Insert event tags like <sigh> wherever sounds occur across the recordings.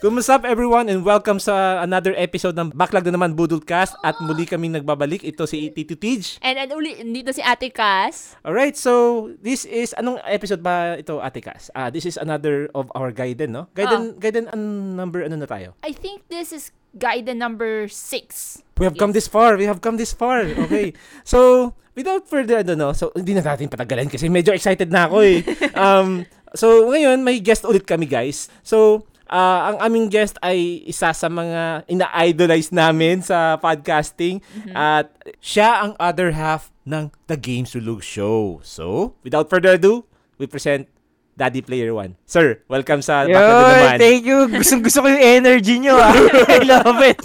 Kumusta up everyone and welcome sa another episode ng Backlog na naman Budulcast at muli kaming nagbabalik. Ito si Tito Tej. And, and uli, dito si Ate Cass. Alright, so this is, anong episode ba ito Ate Cass? Ah, this is another of our Gaiden, no? Gaiden, Gaiden an number ano na tayo? I think this is Gaiden number 6. We have come this far. We have come this far. Okay. <laughs> so, without further ado, no? So, hindi na natin patagalan kasi medyo excited na ako eh. <laughs> Um, so, ngayon, may guest ulit kami, guys. So, ah, ang aming guest ay isa sa mga ina-idolize namin sa podcasting at siya ang other half ng The Game Sulug Show. So, without further ado, we present Daddy Player One. Sir, welcome sa Yo, Backlog na naman. thank you. Gustong gusto ko yung energy nyo. Ah. <laughs> I love it. <laughs>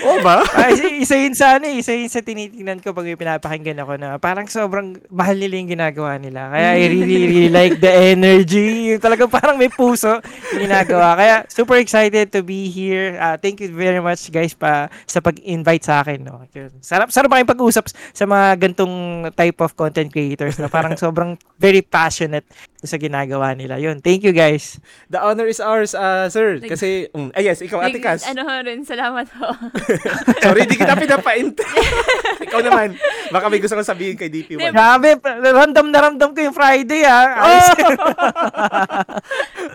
Oh ba? Ay, isa yun sa ano, eh, isa yun sa tinitingnan ko pag pinapakinggan ako na parang sobrang mahal nila yung ginagawa nila. Kaya I really, really <laughs> like the energy. Yung talagang parang may puso yung ginagawa. Kaya super excited to be here. Ah, thank you very much guys pa sa pag-invite sa akin. No? Sarap, sarap kayong pag-usap sa mga gantong type of content creators na parang sobrang very passionate sa ginagawa nila. Yun, thank you guys. The honor is ours, uh, sir. Kasi, um, ay yes, ikaw, Ate Cass. Ano ho rin, salamat ho. <laughs> Sorry, di kita pinapaint. <laughs> ikaw naman. Baka may gusto kong sabihin kay DP1. Grabe, random na ramdam ko yung Friday ah. Ayos. <laughs>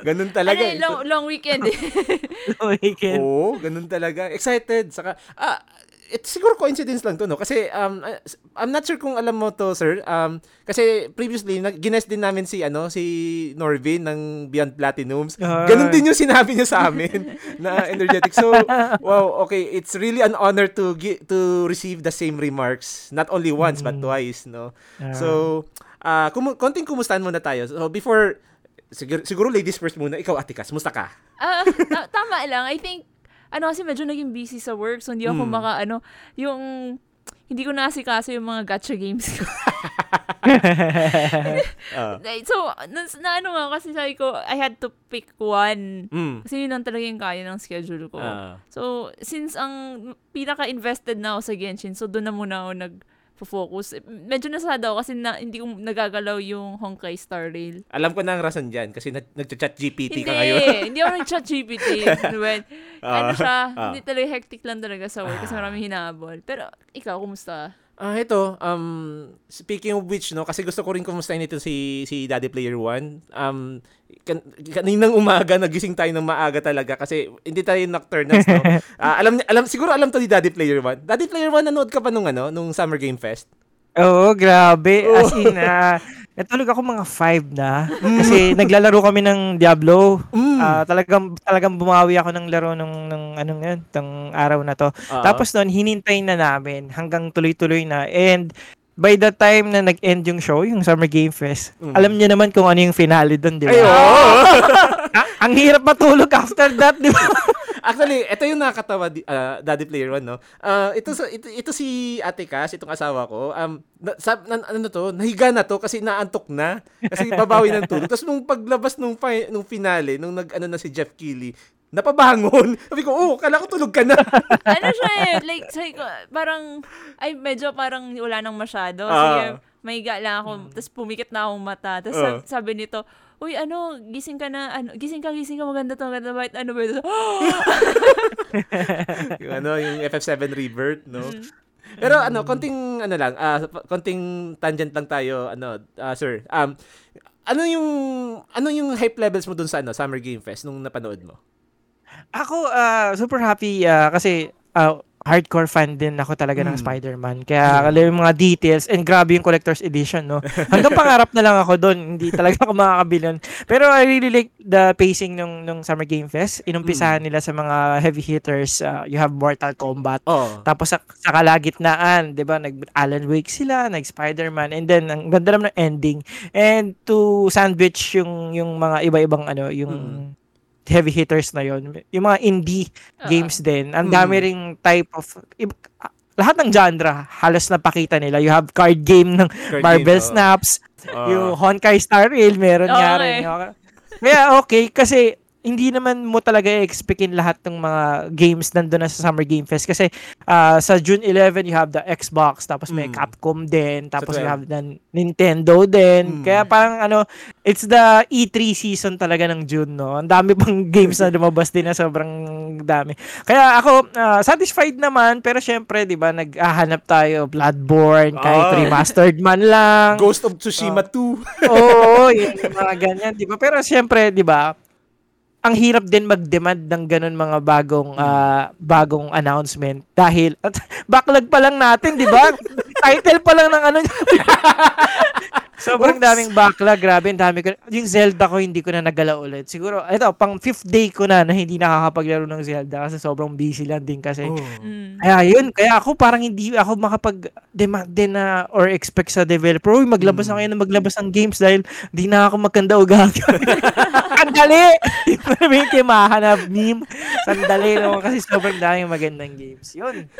Ganun ano, talaga. eh, long, long weekend. weekend. Oo, ganun talaga. Excited. Saka, ah, it, siguro coincidence lang to, no? Kasi, um, uh, I'm not sure kung alam mo to, sir. Um, kasi previously, nag- gines din namin si, ano, si Norvin ng Beyond Platinums. Ah. Ganun din yung sinabi niya sa amin <laughs> na energetic. So, wow, okay. It's really an honor to gi- to receive the same remarks. Not only once, but twice, no? Ah. So, ah kumu- konting kumustahan muna tayo. So, before, siguro, siguro ladies first muna. Ikaw, Atikas, musta ka? Ah, ta- tama lang. I think, ano kasi medyo naging busy sa work. So, hindi ako Mm. maka, ano, yung, hindi ko nasikaso yung mga gacha games ko. <laughs> Ah. so, na, na ano nga, kasi sabi ko, I had to pick one. Mm. Kasi yun lang talaga yung kaya ng schedule ko. Ah. So, since ang pinaka-invested na ako sa Genshin, so doon na muna ako nag-focus. Medyo nasada ako kasi na, hindi ko nagagalaw yung Honkai Star Rail. Alam ko na ang rason dyan kasi nag- nag-chat GPT Hindi, ka ngayon. hindi ako nag-chat GPT. <laughs> When, ano Ah, siya, ah. hindi talaga hectic lang talaga sa work kasi maraming hinahabol. Pero, ikaw, kumusta? Ah, ito, um, speaking of which, no, kasi gusto ko rin kumustahin ito si, si Daddy Player One. Um, kan, kaninang umaga, nagising tayo ng maaga talaga kasi hindi tayo nocturnals, no? <laughs> Ah, alam, alam, siguro alam to ni Daddy Player One. Daddy Player One, nanood ka pa nung, ano, nung Summer Game Fest? Oo, grabe. As in, <laughs> ah, natulog ako mga 5 na. Kasi naglalaro kami ng Diablo. Mm. Ah, talagang, talagang bumawi ako ng laro nung, nung anong yun, tong araw na to. Ah. Tapos noon, hinintay na namin hanggang tuloy-tuloy na. And by the time na nag-end yung show, yung Summer Game Fest, Mm. alam niyo naman kung ano yung finale doon, di ba? Ay, oo. Ah, ang hirap matulog after that, di ba? <laughs> Actually, ito yung nakakatawa, ah, Daddy Player One, no? Ah, ito, ito, ito si Ate Cass, itong asawa ko. Um, na, sa, na, ano to, nahiga na to kasi naantok na. Kasi babawi ng tulog. Tapos nung paglabas nung, fi- nung finale, nung nag, ano na si Jeff Keighley, napabangon. <laughs> Sabi ko, oh, kala ko tulog ka na. <laughs> ano siya eh, like, sabi ko, parang, ay, medyo parang wala nang masyado. Ah. Sige, may lang ako, tapos pumikit na akong mata. Tapos Ah. sab- sabi nito, Uy, ano, gising ka na, ano, gising ka, gising ka, maganda to, maganda, bakit, ano ba ito? <laughs> yung ano, yung FF7 Rebirth, no? Pero ano, konting ano lang, ah, konting tangent lang tayo, ano, ah, sir. Um, ano yung ano yung hype levels mo dun sa ano, Summer Game Fest nung napanood mo? Ako, ah, super happy ah, kasi ah, hardcore fan din ako talaga ng Mm. Spider-Man. Kaya alam yung mga details and grabe yung collector's edition, no? Hanggang pangarap na lang ako doon. Hindi talaga ako makakabili nun. Pero I really like the pacing nung, nung Summer Game Fest. Inumpisahan nila sa mga heavy hitters. ah, you have Mortal Kombat. Oh. Tapos sa, sa kalagitnaan, 'di ba, nag Alan Wake sila, nag Spider-Man and then ang ganda naman ng ending. And to sandwich yung yung mga iba-ibang ano, yung heavy hitters na yon. Yung mga indie Ah. games din. Ang Mm. dami ring type of ib- ah, lahat ng genre halos napakita nila. You have card game ng Card Marble game. Snaps, Ah. yung Honkai Star Rail meron nga Okay. rin. Okay. Kaya okay kasi hindi naman mo talaga expectin lahat ng mga games nandun na sa Summer Game Fest kasi ah, sa June 11 you have the Xbox tapos may Mm. Capcom din tapos you 12. have the Nintendo din Mm. kaya parang ano it's the E3 season talaga ng June no ang dami pang <laughs> games na lumabas din na sobrang dami kaya ako ah, satisfied naman pero syempre 'di ba naghahanap tayo Bloodborne kahit Ah. remastered man lang Ghost of Tsushima 2. Oo, <laughs> yun, yung mga ganyan, di ba? Pero siyempre, di ba, ang hirap din mag-demand ng ganun mga bagong ah, bagong announcement dahil at <laughs> backlog pa lang natin, di ba? <laughs> Title pa lang ng ano. <laughs> Sobrang daming backlog, grabe, ang dami ko. Yung Zelda ko hindi ko na nagala ulit. Siguro, ito, pang fifth day ko na na hindi nakakapaglaro ng Zelda kasi sobrang busy lang din kasi. Oh. Mm. Kaya yun, kaya ako parang hindi ako makapag-demand din na or expect sa developer, uy, maglabas na kayo na maglabas ng games dahil di na ako magkanda ugaga. <laughs> Sandali! May kimahan na meme. Sandali naman kasi sobrang daming magandang games. Yun.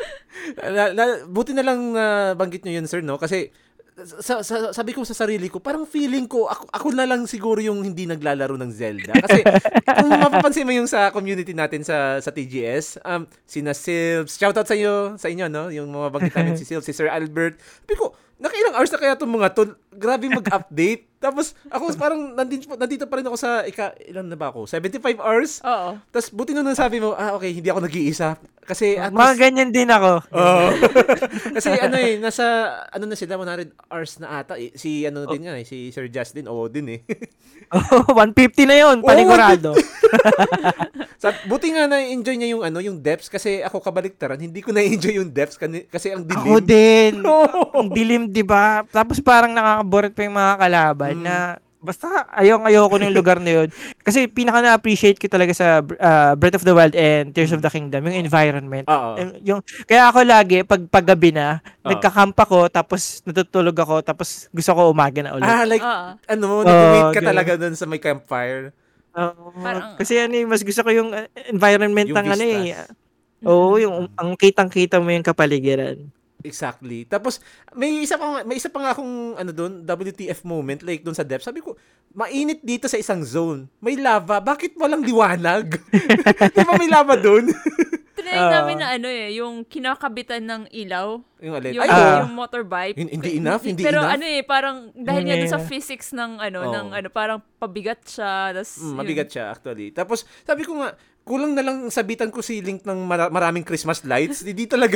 Na, na- buti na lang na banggit nyo yun, sir, no? Kasi sa, sa- sabi ko sa sarili ko, parang feeling ko, ako, ako na lang siguro yung hindi naglalaro ng Zelda. Kasi <laughs> kung mapapansin mo yung sa community natin sa sa TGS, um, sina Silves, shoutout sa inyo, sa inyo, no? Yung mga banggit namin <laughs> si Silves, si Sir Albert. Sabi ko, nakailang hours na kaya itong mga to? Grabe mag-update. <laughs> Tapos ako parang nandito, nandito pa rin ako sa, ika, ilan na ba ako? 75 hours? Oo. Tapos buti nung nasabi mo, ah okay, hindi ako nag-iisa. Kasi at Mga least- ganyan din ako. Oo. <laughs> Kasi ano eh, nasa, ano na sila, 100 hours na ata. eh. Si ano din nga eh, si Sir Justin, oo din eh. <laughs> Oh, 150 na yun, panigurado. Sa, buti nga na-enjoy niya yung ano, yung depths kasi ako kabaliktaran, hindi ko na-enjoy yung depths kasi ang dilim. Ako din. Oo. Ang dilim, di ba? Tapos parang nakakaborit pa yung mga kalaban Mm. na basta ayong ayoko ng <laughs> lugar na yun. Kasi pinaka na-appreciate ko talaga sa uh, Breath of the Wild and Tears of the Kingdom, yung environment. Oo. Yung, yung, kaya ako lagi, pag paggabi na, Oo. nagkakamp ako, tapos natutulog ako, tapos gusto ko umaga na ulit. Ah, like, Oo. ano, Oo, nag-wait ka ganun. talaga dun sa may campfire. Parang- kasi ano eh, mas gusto ko yung uh, environment Yung ng ano eh. Oo, yung ang kitang-kita mo yung kapaligiran. Exactly. Tapos may isa pa may isa pa nga akong ano doon, WTF moment like doon sa depth. Sabi ko, mainit dito sa isang zone. May lava. Bakit walang liwanag? <laughs> Di ba may lava doon? <laughs> Tinay Oo. namin na ano eh, yung kinakabitan ng ilaw. yung alin. Yung, Ay, Ah. oo. yung motorbike. Hin- hindi enough, hindi Pero enough. ano eh, parang dahil nga dun sa physics ng ano, Oo. ng ano, parang pabigat siya. Tas, Mm, yun. mabigat siya actually. Tapos sabi ko nga, kulang na lang sabitan ko si Link ng mara- maraming Christmas lights. Hindi <laughs> talaga.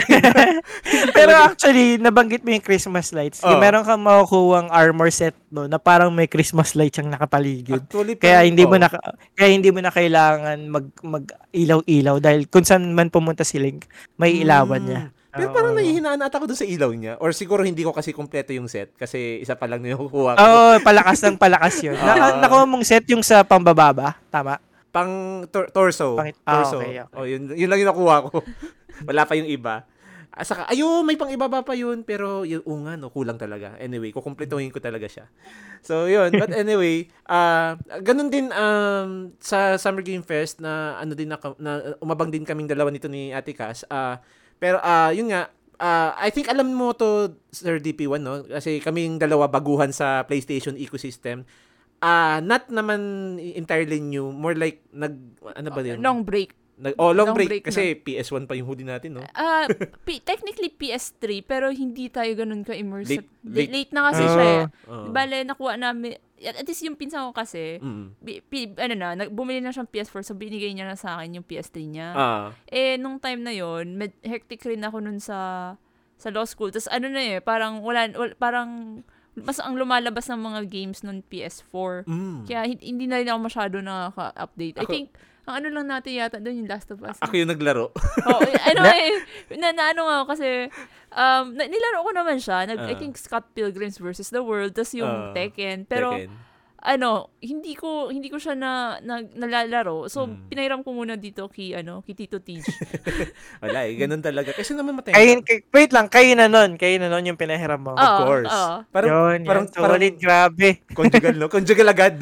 Pero actually, nabanggit mo yung Christmas lights. Oo. Yung meron kang makukuhang armor set no, na parang may Christmas lights ang nakapaligid. actually, Kaya hindi mo oh. na kaya hindi mo na kailangan mag mag ilaw-ilaw dahil kung saan man pumunta si Link, may ilawan niya. Pero parang nahihinaan ata ako doon sa ilaw niya. Or siguro hindi ko kasi kompleto yung set. Kasi isa pa lang na yung kukuha ko. Oo, palakas ng palakas yun. <laughs> Na, nakuha mong set yung sa pambababa, tama? Pang tor- torso. Pang- ah, torso. okay, okay. Oh, yun, yun lang yung nakuha ko. <laughs> Wala pa yung iba. Ah, saka, ayun, may pang ibaba pa yun. Pero, yun, oo nga, no, kulang talaga. Anyway, kukumpletuhin ko talaga siya. So, yun. But <laughs> anyway, ah ganun din um, sa Summer Game Fest na, ano din, na, na umabang din kaming dalawa nito ni Ate Cass. Ah, pero, ah yun nga, ah, I think alam mo to, Sir DP1, no? Kasi kaming dalawa baguhan sa PlayStation ecosystem. Ah, not naman entirely new, more like nag ano ba 'yun? Long break. Nag, oh, long, long break, break kasi PS1 pa yung hoodie natin, no? Ah, P- technically PS3 pero hindi tayo ganun ka immersive. Late- Late, late- na kasi Oo. siya. Oh. Bale nakuha namin at least yung pinsan ko kasi Mm. bi, pi- ano na, nag, bumili na siyang PS4 so binigay niya na sa akin yung PS3 niya. Ah. Eh nung time na yon, med, hectic rin ako nun sa sa law school. Tapos ano na eh, parang wala, wala parang mas ang lumalabas ng mga games nun PS4. Mm. Kaya hin- hindi na rin ako masyado nakaka-update. I Ako- think ang ano lang natin yata doon yung Last of Us. Ako yung naglaro. Oo, <laughs> eh, ano eh, na, na ano nga ako kasi, um, na, nilaro ko naman siya. Nag, I Ah. think Scott Pilgrims versus the World, tas yung Ah, Tekken. Pero, Tekken. Ano, hindi ko hindi ko siya na, na nalalaro. So, Mm. pinairam ko muna dito kay, ano, kay Tito Tej. <laughs> Wala eh, ganun talaga. Kasi naman matay. Kayo, kay, wait lang, kayo na nun. Kayo na nun yung pinahiram mo. Oo, Of course. oo. Parang, yun, parang, yun. parang Solid, grabe. <laughs> conjugal, no? Conjugal agad.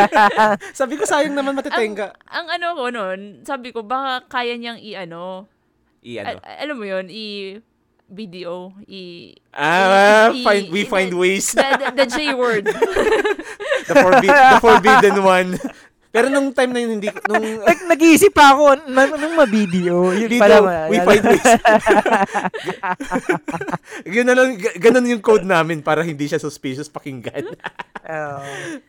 <laughs> Sabi ko, sayang naman matitenga. Ang ano ko noon, sabi ko, baka kaya niyang i-ano, I, ano? a- alam mo yun, i- video, i- Ah, i- find, we i- find ways. the, the, the J word. <laughs> the, forbi- the forbidden one. Pero nung time na yun, hindi, nung, <laughs> Nag, nag-iisip pa ako na, nung ma-video. Yun dito, pala. ma- we find ways. <laughs> Yun na lang, ganun yung code namin para hindi siya suspicious pakinggan. Oo.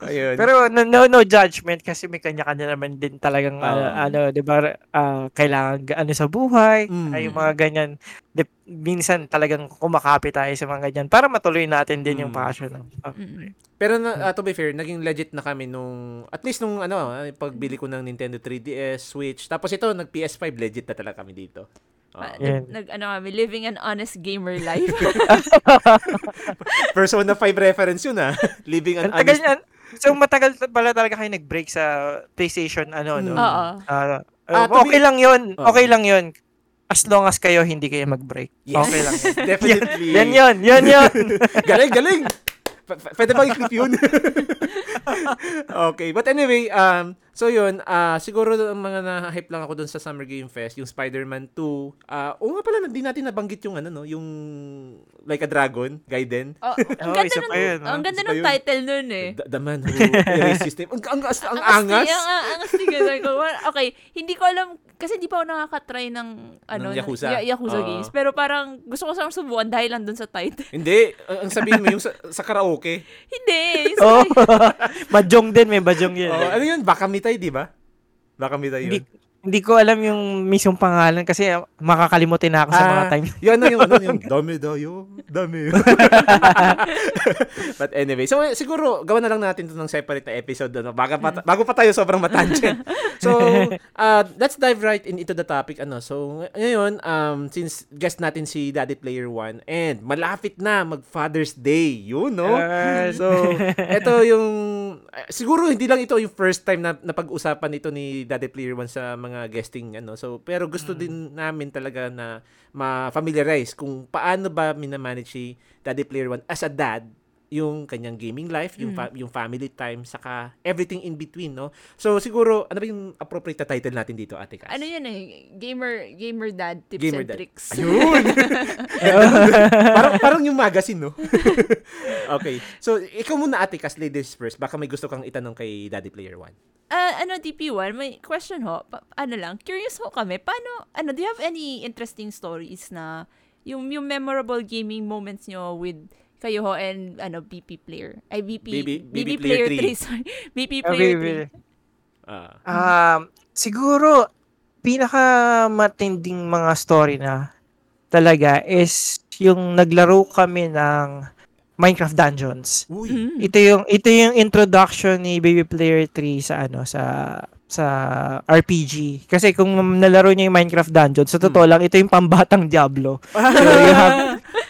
Ayun. Pero no, no, no judgment kasi may kanya-kanya naman din talagang Oo. ano, ano 'di ba ah, kailangan ga- ano sa buhay, Mm. ay yung mga ganyan. Dep- minsan talagang kumakapit tayo sa mga ganyan para matuloy natin din yung Mm. passion. Oh. Mm-mm. Pero na, ah, to be fair, naging legit na kami nung, at least nung ano, pagbili ko ng Nintendo 3DS, Switch. Tapos ito, nag PS5, legit na talaga kami dito. Oo. Ah, Yan. nag, ano kami, living an honest gamer life. <laughs> <laughs> Persona 5 reference yun ah. <laughs> Living an honest... niyan. So matagal ta- pala talaga kayo nag-break sa PlayStation ano no. Mm. Oo. Ah, uh, to okay be- lang 'yun. Oo. Okay lang 'yun. As long as kayo hindi kayo mag-break. Yes. Okay lang. <laughs> Definitely. Yan 'yun. Yan 'yun. <laughs> galing, galing! P- pwede ba i-clip yun? <laughs> okay, but anyway, um, so yun, ah siguro ang mga na-hype lang ako dun sa Summer Game Fest, yung Spider-Man 2. Ah, oo nga pala, hindi natin nabanggit yung ano, no, yung Like a Dragon, Gaiden. Oh, ang <laughs> Oh, ganda isa ng, pa yun, ang ganda ng title nun eh. The, the man who erased system. Ang, ang, ang, ang angas. Ang, ang angas ni Okay, hindi ko alam, kasi hindi pa ako nakakatry ng, ano, Ng Yakuza. Ya- Yakuza Oo. games. Pero parang, gusto ko sang subukan dahil lang dun sa title. Hindi, ang ang sabihin mo yung sa, sa karaoke. hindi. <laughs> oh. <laughs> Majong din, may majong 'yun. Oh, ano yun? Baka mitay, di ba? Baka mitay Hindi yun. Hindi ko alam yung mismong pangalan kasi makakalimutin na ako sa mga Ah, time. Yun ano yung ano yung <laughs> dami dayo, dami. <laughs> But anyway, so eh, siguro gawa na lang natin 'to ng separate na episode ano, bago pa, bago pa tayo sobrang matangent. <laughs> So, uh, let's dive right in, into the topic ano. So, ng- ngayon um since guest natin si Daddy Player 1 and malapit na mag Father's Day, yun no. Yes. So, ito yung eh, siguro hindi lang ito yung first time na napag-usapan ito ni Daddy Player 1 sa mga guesting ano. So, pero gusto din namin talaga na ma-familiarize kung paano ba minamanage si Daddy Player 1 as a dad yung kanyang gaming life, yung fa- yung family time, saka everything in between, no? So, siguro, ano ba yung appropriate na title natin dito, Ate Cass? ano yun eh, gamer, gamer dad tips Gamer and dad. tricks. Ayun! <laughs> parang, parang yung magazine, no? <laughs> okay. So, ikaw muna, Ate Cass, ladies first. Baka may gusto kang itanong kay Daddy Player 1. Ah, ano, DP1, may question ho. Pa- ano lang, curious ho kami. Paano, ano, do you have any interesting stories na yung, yung memorable gaming moments nyo with kayo ho and ano BP player ay BP BB BB, player player 3 three. <laughs> sorry BP Ah, player baby. 3 Ah. Um, siguro, pinaka matinding mga story na talaga is yung naglaro kami ng Minecraft Dungeons. Uy. Mm. Ito yung ito yung introduction ni Baby Player 3 sa ano sa sa RPG. Kasi kung nalaro niya yung Minecraft Dungeons, sa totoo lang ito yung pambatang Diablo. <laughs> So you have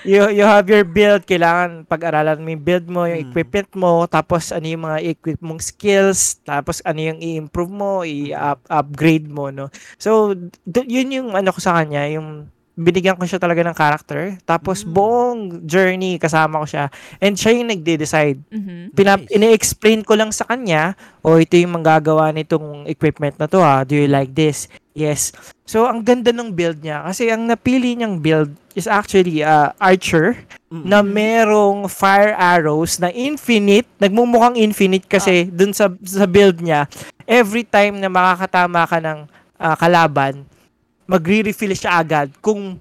you, you have your build, kailangan pag-aralan mo yung build mo, yung Mm. equipment mo, tapos ano yung mga equip mong skills, tapos ano yung i-improve mo, i-upgrade mo, no. So d- yun yung ano ko sa kanya, yung binigyan ko siya talaga ng character. Tapos Mm. buong journey kasama ko siya. And siya yung nagde-decide. Mhm. Pinap- Nice. ini-explain ko lang sa kanya, o ito yung manggagawa nitong equipment na to ha. Do you like this? Yes. So, ang ganda ng build niya. Kasi ang napili niyang build is actually uh, Archer Mm. na merong fire arrows na infinite. Nagmumukhang infinite kasi dun sa, sa build niya. Every time na makakatama ka ng uh, kalaban, magre-refill siya agad kung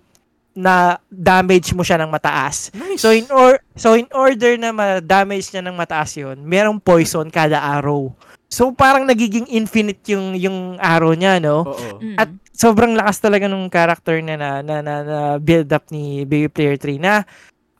na damage mo siya ng mataas. Nice. So in or so in order na ma-damage niya ng mataas 'yon, merong poison kada arrow. So parang nagiging infinite yung yung arrow niya, no? Oo. Mm. At sobrang lakas talaga nung character na na, na, na, na build up ni Baby Player 3 na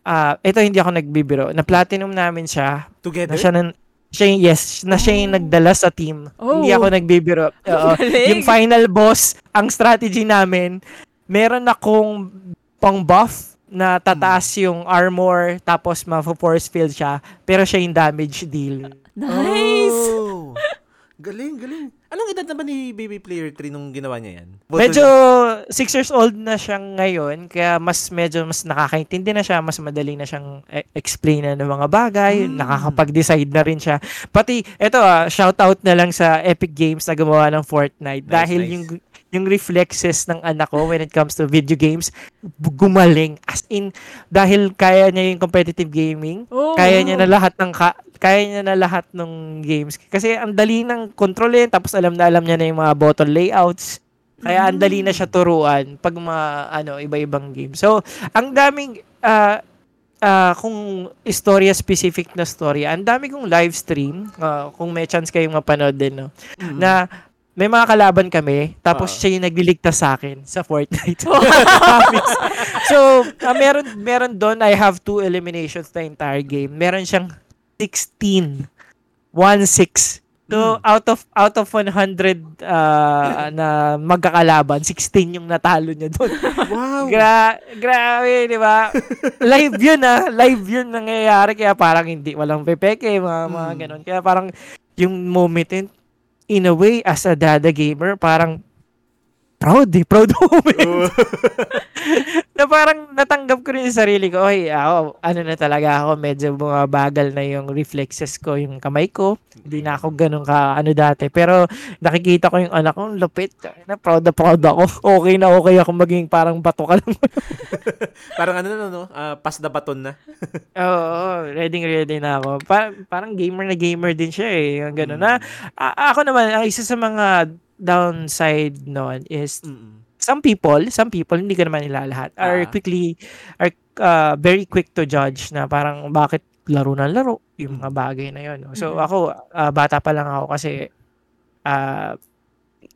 ah ito hindi ako nagbibiro. Na platinum namin siya. Together? Na siya ng siya yung, yes, na siya yung nagdala sa team. Oh. Hindi ako nagbibiro. <laughs> Oo. Yung final boss, ang strategy namin, meron akong pang buff na tataas yung armor tapos ma-force field siya pero siya yung damage deal. nice Oh. Galing, galing. Anong edad na ba ni Baby Player 3 nung ginawa niya yan? Medyo 6 years old na siya ngayon kaya mas medyo mas nakakaintindi na siya, mas madali na siyang e- explain na ng mga bagay, Mm. nakakapag-decide na rin siya. Pati eto ah, shout out na lang sa Epic Games na gumawa ng Fortnite Nice, dahil nice. yung yung reflexes ng anak ko when it comes to video games, gumaling. As in, dahil kaya niya yung competitive gaming, Oh, kaya niya na lahat ng ka- kaya niya na lahat ng games. Kasi ang dali ng kontrolin, tapos alam na alam niya na yung mga button layouts. Kaya ang dali na siya turuan pag mga ano iba-ibang games. So, ang daming ah ah, kung istorya specific na story, ang dami kong live stream, ah, kung may chance kayong mapanood din, no, Mm. na may mga kalaban kami, tapos Ah. siya yung nagliligtas sa akin sa Fortnite. <laughs> So, ah, meron, meron doon, I have two eliminations the entire game. Meron siyang 16. 1-6. So, out of out of 100 ah, na magkakalaban, 16 yung natalo niya doon. <laughs> Wow. Gra grabe, di ba? Live yun ah. Live yun nangyayari. Kaya parang hindi, walang pepeke, mga, mga Mm. ganun. Kaya parang yung moment in a way, as a dada gamer, parang proud eh. Proud <laughs> moment. <laughs> na parang natanggap ko rin yung sarili ko. Oy, ako, ano na talaga ako, medyo bumabagal na yung reflexes ko, yung kamay ko. Hindi na ako ganun ka, ano dati. Pero nakikita ko yung anak ko, ang lupit. Na proud na proud ako. <laughs> Okay na okay ako maging parang bato ka lang. Parang ano na, no? Ah, pass the baton na. Oo, ready ready na ako. Pa- parang gamer na gamer din siya eh. Yung ganun. Na, a- ako naman, ang isa sa mga downside noon is Mm-mm. some people, some people, hindi ko naman nila lahat, are Ah. quickly, are uh, very quick to judge na parang bakit laro na laro yung mga bagay na yun. no? So Mhm. ako, ah, bata pa lang ako kasi ah,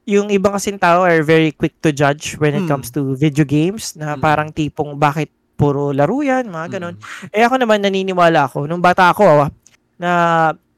yung ibang kasing tao are very quick to judge when it Mm. comes to video games na Mm. parang tipong bakit puro laro yan, mga ganun. Mm. Eh ako naman naniniwala ako nung bata ako ah, na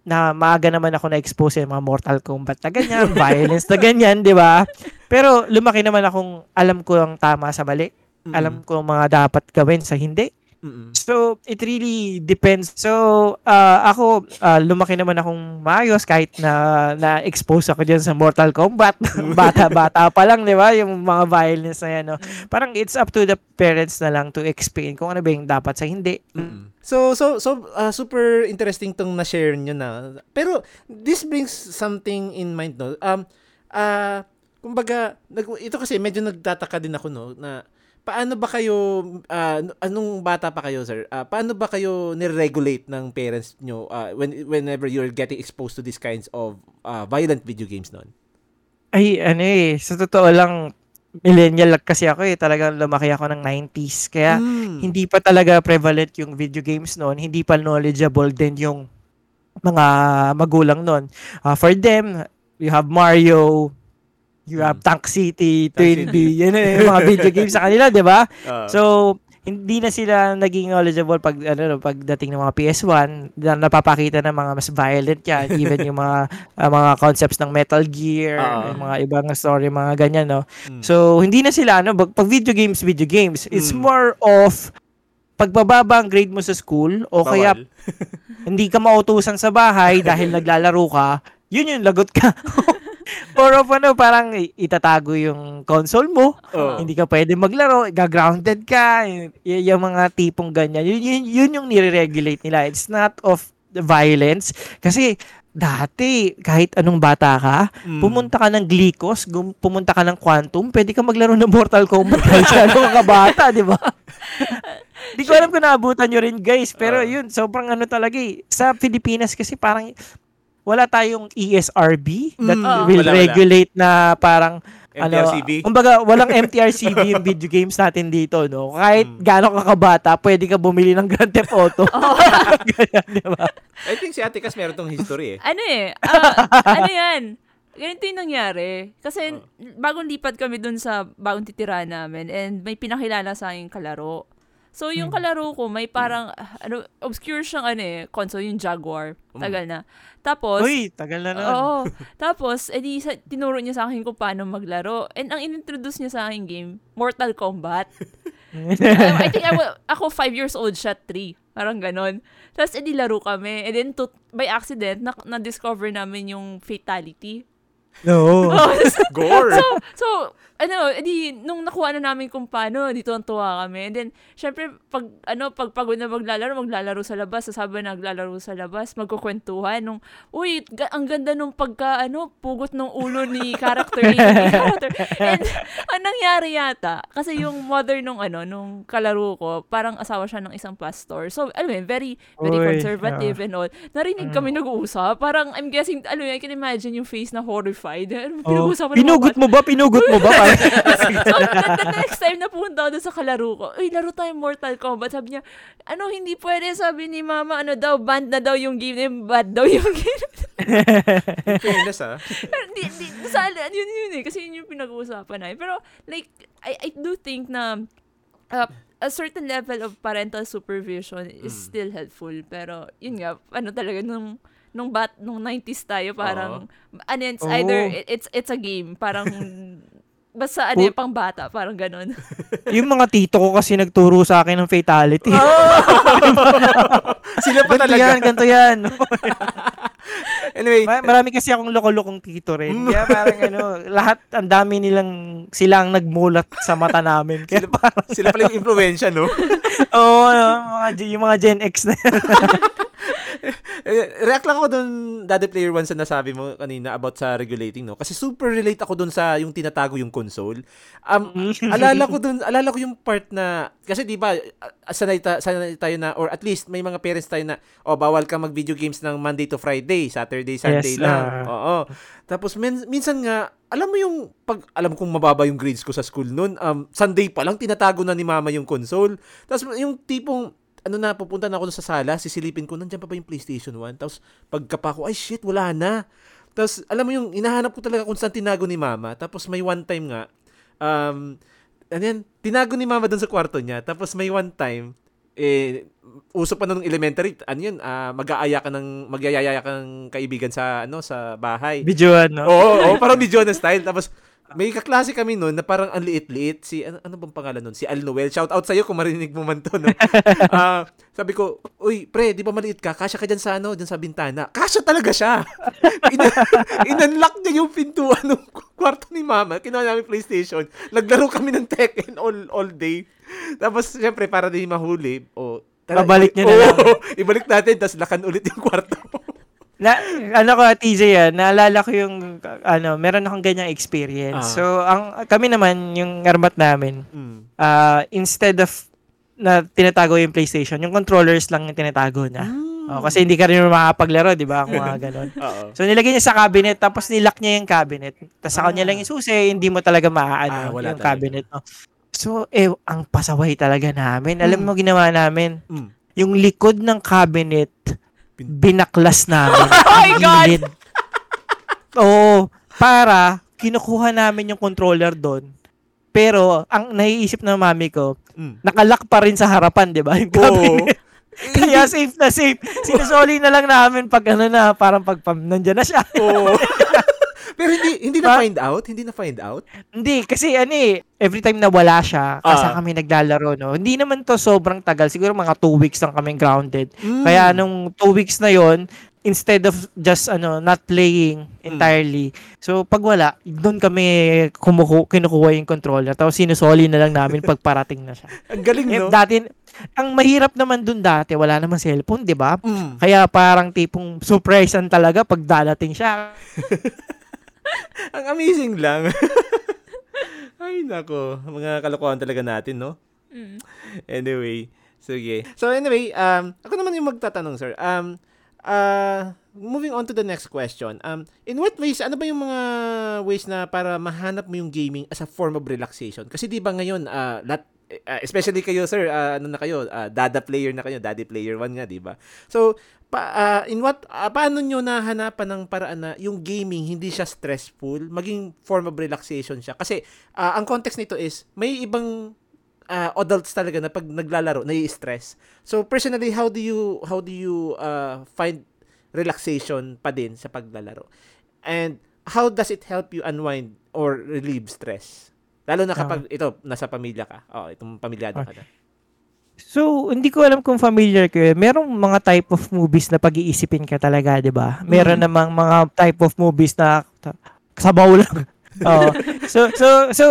na maaga naman ako na-expose sa mga Mortal Kombat na ganyan, <laughs> violence na ganyan, di ba? Pero lumaki naman akong alam ko ang tama sa mali. Mm-mm. Alam ko ang mga dapat gawin sa hindi. Mm-mm. So, it really depends. So, ah, ako, ah, lumaki naman akong maayos kahit na na-expose ako dyan sa Mortal Kombat. <laughs> Bata-bata pa lang, di ba? Yung mga violence na yan. No? Parang it's up to the parents na lang to explain kung ano ba yung dapat sa hindi. Mm-mm. So so so uh, super interesting tong na-share niyo na. Pero this brings something in mind no. Um uh, kumbaga nag, ito kasi medyo nagtataka din ako no na paano ba kayo ah, anong bata pa kayo sir? Ah, paano ba kayo ni-regulate ng parents nyo ah, when whenever you're getting exposed to these kinds of ah, violent video games noon? Ay, ano eh, sa totoo lang, millennial kasi ako eh. Talagang lumaki ako ng 90s. Kaya, Mm. hindi pa talaga prevalent yung video games noon. Hindi pa knowledgeable din yung mga magulang noon. Ah, for them, you have Mario, you have Mm. Tank City, Twin B, yan eh, yung mga video games sa kanila, di ba? Ah. So, hindi na sila naging knowledgeable pag ano no, pagdating ng mga PS1 na napapakita ng mga mas violent yan <laughs> even yung mga ah, mga concepts ng Metal Gear Oo. yung mga ibang story mga ganyan no Mm. so hindi na sila ano pag, pag video games video games it's Mm. more of pagbababa ang grade mo sa school o kaya Bawal. <laughs> hindi ka mautusan sa bahay dahil <laughs> naglalaro ka yun yung lagot ka or of ano parang itatago yung console mo Oh. hindi ka pwede maglaro, gagrounded ka, y- yung mga tipong ganyan. Yun, yun, yun yung nire-regulate nila. It's not of the violence. Kasi dati, kahit anong bata ka, Mm. pumunta ka ng Glycos, gum- pumunta ka ng Quantum, pwede ka maglaro ng Mortal Kombat kahit ano ka bata, di ba? Di ko alam kung naabutan nyo rin, guys. Pero Ah. yun, sobrang ano talaga eh. Sa Pilipinas kasi parang wala tayong ESRB that Mm. Will Wala, wala. regulate na parang MTRCB? ano, <laughs> kumbaga, walang MTRCB yung video games natin dito, no? Kahit Mm. gaano ka kabata, pwede ka bumili ng Grand Theft Auto. <laughs> <laughs> Ganyan, di ba? I think si Ate Cas meron tong history eh. ano eh, ah, ano yan, ganito yung nangyari. Kasi Oh. bagong lipat kami dun sa bagong titirahan namin and may pinakilala sa akin kalaro. So, yung Hmm. kalaro ko, may parang, ah, ano, obscure siyang ano eh, console, yung Jaguar. Mm. Tagal na. Tapos, Uy, tagal na nun. Oo. <laughs> Tapos, edi, sa, tinuro niya sa akin kung paano maglaro. And ang inintroduce niya sa akin game, Mortal Kombat. Um, I think I ako five years old siya, three. Parang ganon. Tapos, edi, laro kami. And then, to, by accident, na, na-discover namin yung fatality. No. <laughs> Oh, Gore! so, so, ano, edi, nung nakuha na namin kung paano, dito ang tuwa kami. And then, syempre, pag, ano, pag pagod na maglalaro, maglalaro sa labas, sasabi na naglalaro sa labas, magkukwentuhan nung, uy, ga- ang ganda nung pagka, ano, pugot ng ulo ni character <laughs> ni character. And, ang nangyari yata, kasi yung mother nung, ano, nung kalaro ko, parang asawa siya ng isang pastor. So, alam mo very, very Uy, conservative and all. Narinig Mm. kami nag-uusap. Parang, I'm guessing, alam mo yun, I can imagine yung face na horrified. Ano, <laughs> Oh. mga Pinugot mo ba? Pinugot mo ba? <laughs> so, the, the next time na pumunta ako sa kalaro ko, uy, laro tayo Mortal Kombat. Sabi niya, ano, hindi pwede. Sabi ni mama, ano daw, banned na daw yung game. Eh, bad daw yung <laughs> game. Fairness, ah. Pero di, di, sa, yun yun eh. Kasi yun yung pinag-uusapan namin. Pero, like, I, I do think na uh, a certain level of parental supervision is Mm. still helpful. Pero, yun nga, ano talaga, nung nung bat nung 90s tayo parang ano yun, it's Oo. either it- it's it's a game parang <laughs> basta ano yung pang bata parang ganun <laughs> yung mga tito ko kasi nagturo sa akin ng fatality. <laughs> Sila pa ganto talaga. yan, ganto yan. Anyway, Ma- Marami kasi akong loko-lokong tito rin. Kaya parang ano, lahat, ang dami nilang, sila ang nagmulat sa mata namin. Kaya parang, sila pala yung impluensya, no? oo, ano, mga, G- yung mga Gen X na yan. Eh, React lang ako dun, Daddy Player One, sa nasabi mo kanina about sa regulating, no? Kasi super relate ako dun sa yung tinatago yung console. Um, alala ko dun, alala ko yung part na, kasi di ba, sanay, ta, sanay tayo na, or at least may mga parents tayo na, oh, bawal kang mag-video games ng Monday to Friday, Saturday, Sunday Yes, lang. ah. Oo. Tapos min- minsan nga, alam mo yung, pag alam kong mababa yung grades ko sa school noon, um, Sunday pa lang, tinatago na ni mama yung console. Tapos yung tipong, ano na, pupunta na ako sa sala, sisilipin ko, nandiyan pa ba yung PlayStation 1? Tapos, pagkapa ko, ay shit, wala na. Tapos, alam mo yung, inahanap ko talaga kung saan tinago ni mama. Tapos, may one time nga, um, ano yan, tinago ni mama doon sa kwarto niya. Tapos, may one time, eh, uso pa nung elementary, ano yun, ah, mag-aaya ka ng, magyayaya ka ng kaibigan sa, ano, sa bahay. Videoan, no? Oo, oo, parang ni Jonah style. Tapos, may kaklase kami noon na parang ang liit-liit. Si, ano, ano bang pangalan nun? Si Al Noel. Shout out sa'yo kung marinig mo man to, no? <laughs> Ah, sabi ko, uy, pre, di ba maliit ka? Kasya ka dyan sa, ano, dyan sa bintana. Kasya talaga siya. <laughs> Ina- inunlock niya yung pintuan ng kwarto ni mama. Kinuha namin PlayStation. Naglaro kami ng Tekken all, all day. Tapos, syempre, para di mahuli, o, tara, Babalik niya na oo, lang. <laughs> ibalik natin, tapos lakan ulit yung kwarto. Na, ano ko, TJ yan, naalala ko yung, ano, meron akong ganyang Ah. experience. So, ang kami naman, yung armat namin, Mm. ah, instead of na tinatago yung PlayStation, yung controllers lang yung tinatago na. Oh, kasi hindi ka rin makapaglaro, di ba? Kung mga ganon. <laughs> Oo. So, nilagay niya sa cabinet, tapos nilock niya yung cabinet. Tapos sa kanya lang yung susi, hindi mo talaga Ah, maaano wala yung talaga. cabinet. No? So, eh, ang pasaway talaga namin. Alam Mm. mo ginawa namin? Mm. Yung likod ng cabinet, binaklas namin. <laughs> Oh my God! Oo, para kinukuha namin yung controller doon. Pero, ang naiisip ng mami ko, Mm. nakalock pa rin sa harapan, di ba? <laughs> Yung Oo. cabinet. <laughs> Kaya safe na safe. Sinusoli na lang namin pag ano na, parang pag pam, nandyan na siya. Oo. Pero hindi hindi na find out, hindi na find out. Hindi, kasi ano eh, every time na wala siya, kasi Ah. kami naglalaro, no? Hindi naman to sobrang tagal. Siguro mga two weeks lang kami grounded. Mm. Kaya nung two weeks na yon instead of just ano not playing Hmm. entirely. So pag wala, doon kami kumuku kinukuha yung controller tapos sinusoli na lang namin pag parating na siya. <laughs> ang galing Eh, no. dati ang mahirap naman doon dati, wala naman cellphone, 'di ba? Mm. Kaya parang tipong surprisean talaga pag dadating siya. <laughs> <laughs> Ang amazing lang. <laughs> Ay nako, mga kalokohan talaga natin, no? Mm. Anyway, sige. So anyway, um ako naman yung magtatanong, sir. Um uh moving on to the next question. Um in what ways ano ba yung mga ways na para mahanap mo yung gaming as a form of relaxation? Kasi 'di ba ngayon uh, lat uh, especially kayo sir, uh, ano na kayo, uh, dada player na kayo, daddy player one nga, 'di ba? So pa, uh, in what uh, paano nyo nahanapan ng paraan na yung gaming hindi siya stressful, maging form of relaxation siya? Kasi uh, ang context nito is may ibang uh, adults talaga na pag naglalaro nai-stress. So personally, how do you how do you uh, find relaxation pa din sa paglalaro? And how does it help you unwind or relieve stress? Lalo na kapag ito nasa pamilya ka. Oh, itong pamilyado ka na. So, hindi ko alam kung familiar kayo. Merong mga type of movies na pag-iisipin ka talaga, 'di ba? Meron Mm. namang mga type of movies na sabaw lang. <laughs> Oo. So, so, so,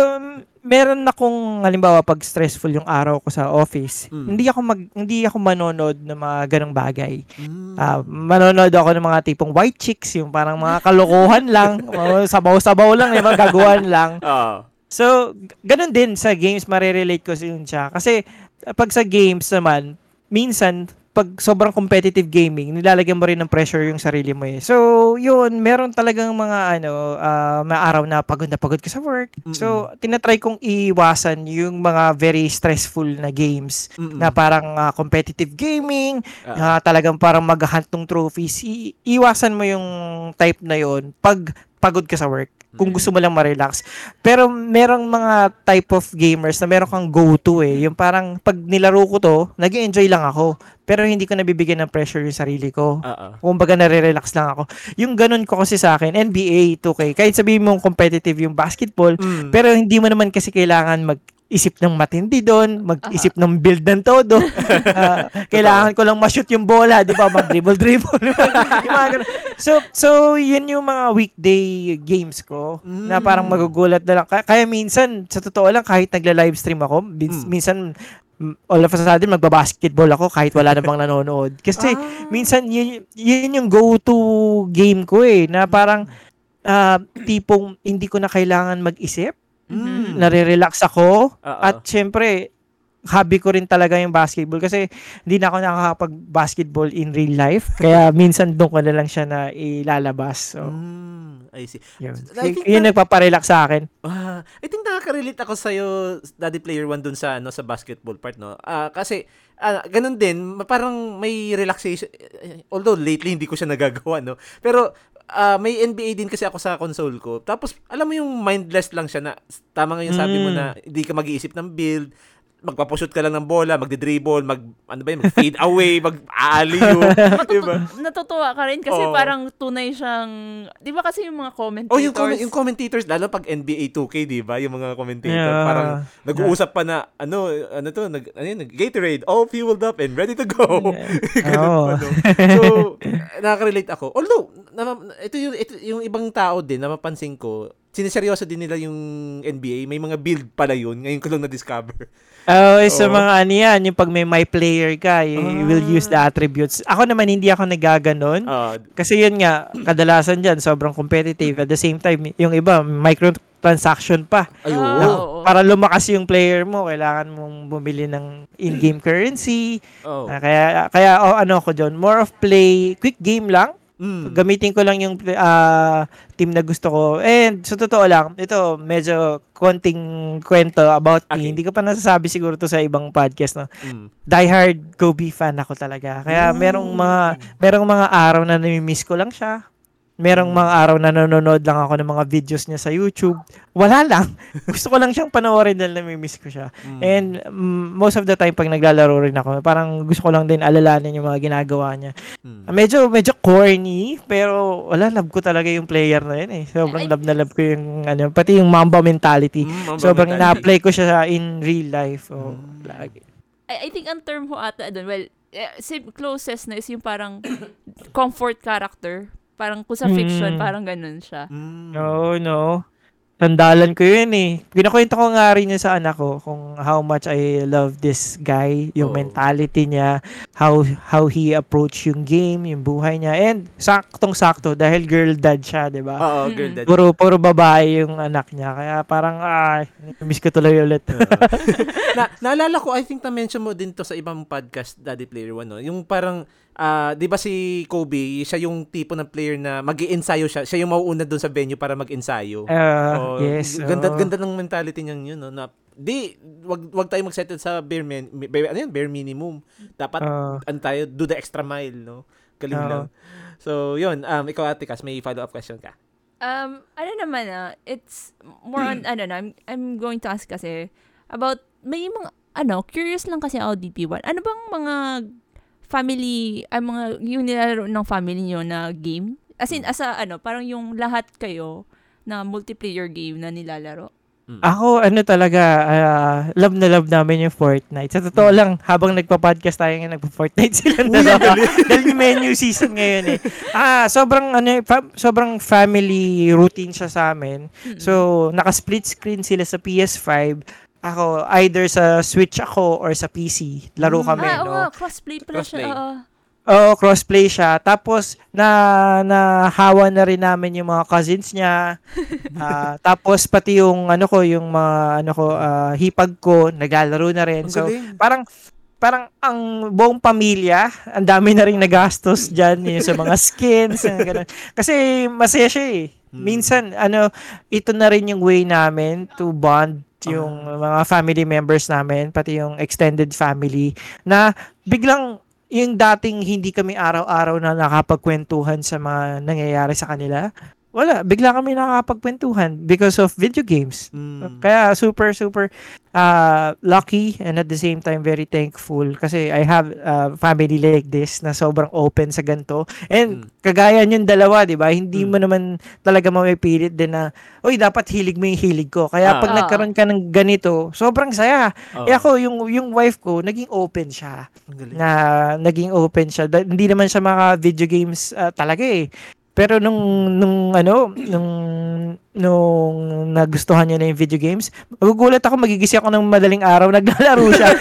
meron akong, halimbawa, pag stressful yung araw ko sa office, Mm. hindi ako mag, hindi ako manonood ng mga ganong bagay. Mm. Ah, manonood ako ng mga tipong white chicks, yung parang mga kalokohan lang, <laughs> sabaw-sabaw lang, yung mga gagawan lang. Ah. So, ganun din sa games, marirelate ko yun siya. Kasi, uh, pag sa games naman, minsan, pag sobrang competitive gaming, nilalagyan mo rin ng pressure yung sarili mo eh. So, yun, meron talagang mga ano, ah, mga araw na pagod na pagod ka sa work. So, tinatry kong iwasan yung mga very stressful na games Mm-mm. na parang ah, competitive gaming, Ah. na talagang parang maghahunt ng trophies. I- iwasan mo yung type na yon pag pagod ka sa work. Kung gusto mo lang ma-relax. Pero merong mga type of gamers na meron kang go-to eh. Yung parang pag nilaro ko to, nag enjoy lang ako. Pero hindi ko nabibigyan ng pressure yung sarili ko. Ah, ah. Kumbaga nare-relax lang ako. Yung ganun ko kasi sa akin, NBA, 2K. Kahit sabihin mong competitive yung basketball, Mm. pero hindi mo naman kasi kailangan mag-isip ng matindi doon, mag-isip ng build ng todo. <laughs> Ah, kailangan ko lang ma-shoot yung bola, di ba? Mag-dribble-dribble. <laughs> so, so, yun yung mga weekday games ko na parang magugulat na lang. Kaya, kaya minsan, sa totoo lang, kahit nagla-livestream ako, min- Mm. minsan, mm, all of a sudden, magbabasketball ako kahit wala na bang nanonood. Kasi, Ah. minsan, yun, yun yung go-to game ko eh, na parang, ah, tipong hindi ko na kailangan mag-isip, Mm. nare-relax ako, ah. at syempre, hobby ko rin talaga yung basketball kasi hindi na ako nakakapag-basketball in real life. Kaya <laughs> minsan doon ko na lang siya na ilalabas. So, Mm, I see. yun. I think yun nagpaparelax sa akin. Ah, I think nakaka-relate ako sa Daddy Player 1 dun sa ano sa basketball part no. Ah, kasi ah, ganun din, parang may relaxation although lately hindi ko siya nagagawa no. Pero ah, may NBA din kasi ako sa console ko. Tapos alam mo yung mindless lang siya na tama nga yung sabi mo Mm. na hindi ka mag-iisip ng build magpapashoot ka lang ng bola, magde-dribble, mag ano ba yun, mag-fade away, <laughs> mag-aaliyo, Matutu- diba? Natutuwa ka rin kasi Oo. parang tunay siyang, di ba kasi yung mga commentators, Oh, yung, comment, yung commentators, lalo pag NBA 2K, di ba? Yung mga commentator, Yeah. parang nag-uusap pa na, ano, ano to, nag, ano yun, Gatorade, all fueled up and ready to go. <laughs> Pa, no? So, <laughs> nakaka-relate ako. Although, na, ito, yung, ito yung ibang tao din na mapansin ko, siniseryoso din nila yung NBA. May mga build pala yun. Ngayon ko lang na-discover. Oh, eh, sa Oo. mga ano yan, yung pag may my player ka, you, you will use the attributes. Ako naman, hindi ako nagaganon. Ah, Kasi yun nga, kadalasan dyan, sobrang competitive. At the same time, yung iba, microtransaction pa. ay, Ah, oo. Na, oo. para lumakas yung player mo, kailangan mong bumili ng in-game currency. Oh. Ah, kaya, kaya oh, ano ko doon, more of play, quick game lang. Mm. Gamitin ko lang yung ah, team na gusto ko. And sa totoo lang, ito, medyo konting kwento about Okay. me. Hindi ko pa nasasabi siguro to sa ibang podcast. No? Mm. Die Hard Kobe fan ako talaga. Kaya merong mga merong mga araw na nami-miss ko lang siya. Merong mga araw na nanonood lang ako ng mga videos niya sa YouTube. Wala lang. <laughs> Gusto ko lang siyang panoorin dahil nami-miss ko siya. Mm. And mm, most of the time pag naglalaro rin ako, parang gusto ko lang din alalanin yung mga ginagawa niya. Mm. Medyo medyo corny, pero wala love ko talaga yung player na yun eh. Sobrang love na love ko yung ano, pati yung Mamba mentality. Mm, mamba Sobrang mentality. ina-apply ko siya in real life. Oh, Mm. lagi. I, I think ang term ho ata doon, well, eh, sim- closest na is yung parang <coughs> comfort character. Parang kung sa fiction, Mm. parang ganun siya. Mm. No, no. Tandalan ko yun eh. Kinakwento ko nga rin yun sa anak ko kung how much I love this guy, yung Oo. mentality niya, how how he approach yung game, yung buhay niya. And saktong-sakto dahil girl dad siya, 'di ba? Oo, girl dad. Puro puro babae yung anak niya. Kaya parang ay, miss ko tuloy ulit. <laughs> na, naalala ko, I think na-mention mo din to sa ibang podcast, Daddy Player One, no? Yung parang, ah, di ba si Kobe, siya yung tipo ng player na mag ensayo siya. Siya yung mauuna doon sa venue para mag-ensayo. Ah, Oh, yes. Ganda, oo. ganda ng mentality niyang yun, no? Na, di, wag, wag tayo mag-settle sa bare, min, bare, ano yun, bare minimum. Dapat, Ah. ano tayo, do the extra mile, no? Galing Oo. lang. So, yun, um, ikaw, Ate Cas, may follow-up question ka. Um, ano naman ah, it's more on, ano na, I'm, I'm going to ask kasi about, may mga, ano, curious lang kasi ako DP1. Ano bang mga family, ay mga, yung nilalaro ng family nyo na game? As in, as a, ano, parang yung lahat kayo na multiplayer game na nilalaro? Ako, ano talaga, ah, love na love namin yung Fortnite. Sa totoo lang, habang nagpa-podcast tayo ngayon, nagpa-Fortnite <laughs> sila dalawa. <laughs> Dahil new season ngayon eh. Ah, sobrang, ano, fa- sobrang family routine siya sa amin. So, naka-split screen sila sa PS5. Ako, either sa Switch ako or sa PC. Laro Mm. kami, ah, oo no? nga, crossplay pala Crossplay. siya. oo. Oo, crossplay siya. Tapos, na nahawa na rin namin yung mga cousins niya. <laughs> Ah, tapos, pati yung, ano ko, yung mga, ano ko, ah, hipag ko, naglalaro na rin. Ang So, galing. parang, parang ang buong pamilya, ang dami na rin nagastos dyan yung sa mga <laughs> skins, ganun. Kasi masaya siya eh. Hmm. Minsan, ano, ito na rin yung way namin to bond yung mga family members namin, pati yung extended family, na biglang yung dating hindi kami araw-araw na nakapagkwentuhan sa mga nangyayari sa kanila, wala, bigla kami nakakapagkwentuhan because of video games. Mm. Kaya super super uh, lucky and at the same time very thankful kasi I have a family like this na sobrang open sa ganito. And Mm. kagaya yung dalawa, 'di ba? Hindi Mm. mo naman talaga mapipilit din na oy dapat hilig mo yung hilig ko. Kaya Ah. pag Ah. nagkaroon ka ng ganito, sobrang saya. Oo. Eh ako yung yung wife ko naging open siya na naging open siya. Da- hindi naman siya mga video games ah, talaga eh. Pero nung nung ano, nung nung nagustuhan niya na yung video games, magugulat ako magigising ako ng madaling araw <laughs> naglalaro siya. <laughs>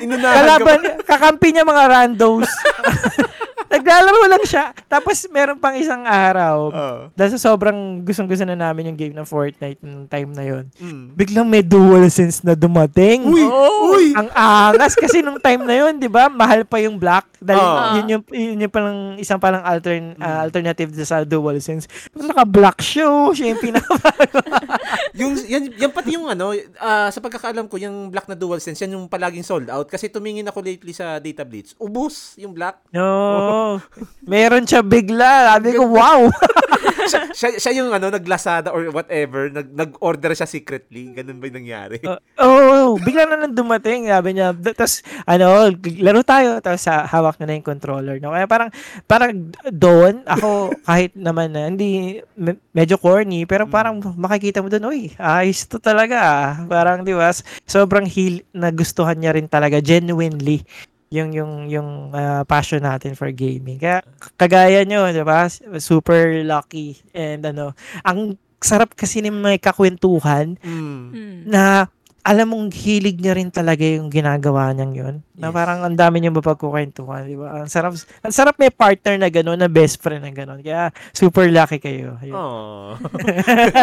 Kalaban, kakampi niya mga randos. <laughs> naglalaro lang siya. Tapos meron pang isang araw. Oo. Dahil sa sobrang gustong-gusto na namin yung game ng Fortnite nung time na yon. Mm. Biglang may dual sense na dumating. Uy! Oh! Uy! Ang angas kasi nung time na yun, 'di ba? Mahal pa yung black dahil Ah. yun yung yun yung palang isang palang altern, Mm. ah, alternative sa dual sense. Naka-black show, siya yung pinaka <laughs> yung yan, yan pati yung ano, ah, sa pagkakaalam ko, yung black na dual sense, yan yung palaging sold out kasi tumingin ako lately sa Data Blitz. Ubus yung black. No. Meron siya bigla. Sabi ko, wow. <laughs> siya, siya, siya yung ano, naglasada or whatever, nag, nag-order siya secretly. Ganun ba yung nangyari? <laughs> Oo, oh, bigla na lang dumating. Sabi niya, tapos, ano, laro tayo. Tapos, ah, hawak na na yung controller. No? Kaya parang, parang doon, ako, <laughs> kahit naman na, hindi, me- medyo corny, pero parang makikita mo doon, uy, ayos to talaga. ah." Parang, di ba, sobrang heal, nagustuhan niya rin talaga, genuinely yung yung yung ah, passion natin for gaming. Kaya kagaya nyo, 'di ba? Super lucky and ano, ang sarap kasi ng may kakwentuhan Mm. Na alam mong hilig niya rin talaga yung ginagawa niyang yun. Na Yes. parang ang dami niyang mapagkukwentuhan, di ba? Ang sarap, ang sarap may partner na gano'n, na best friend na gano'n. Kaya super lucky kayo. Ayun. Oh.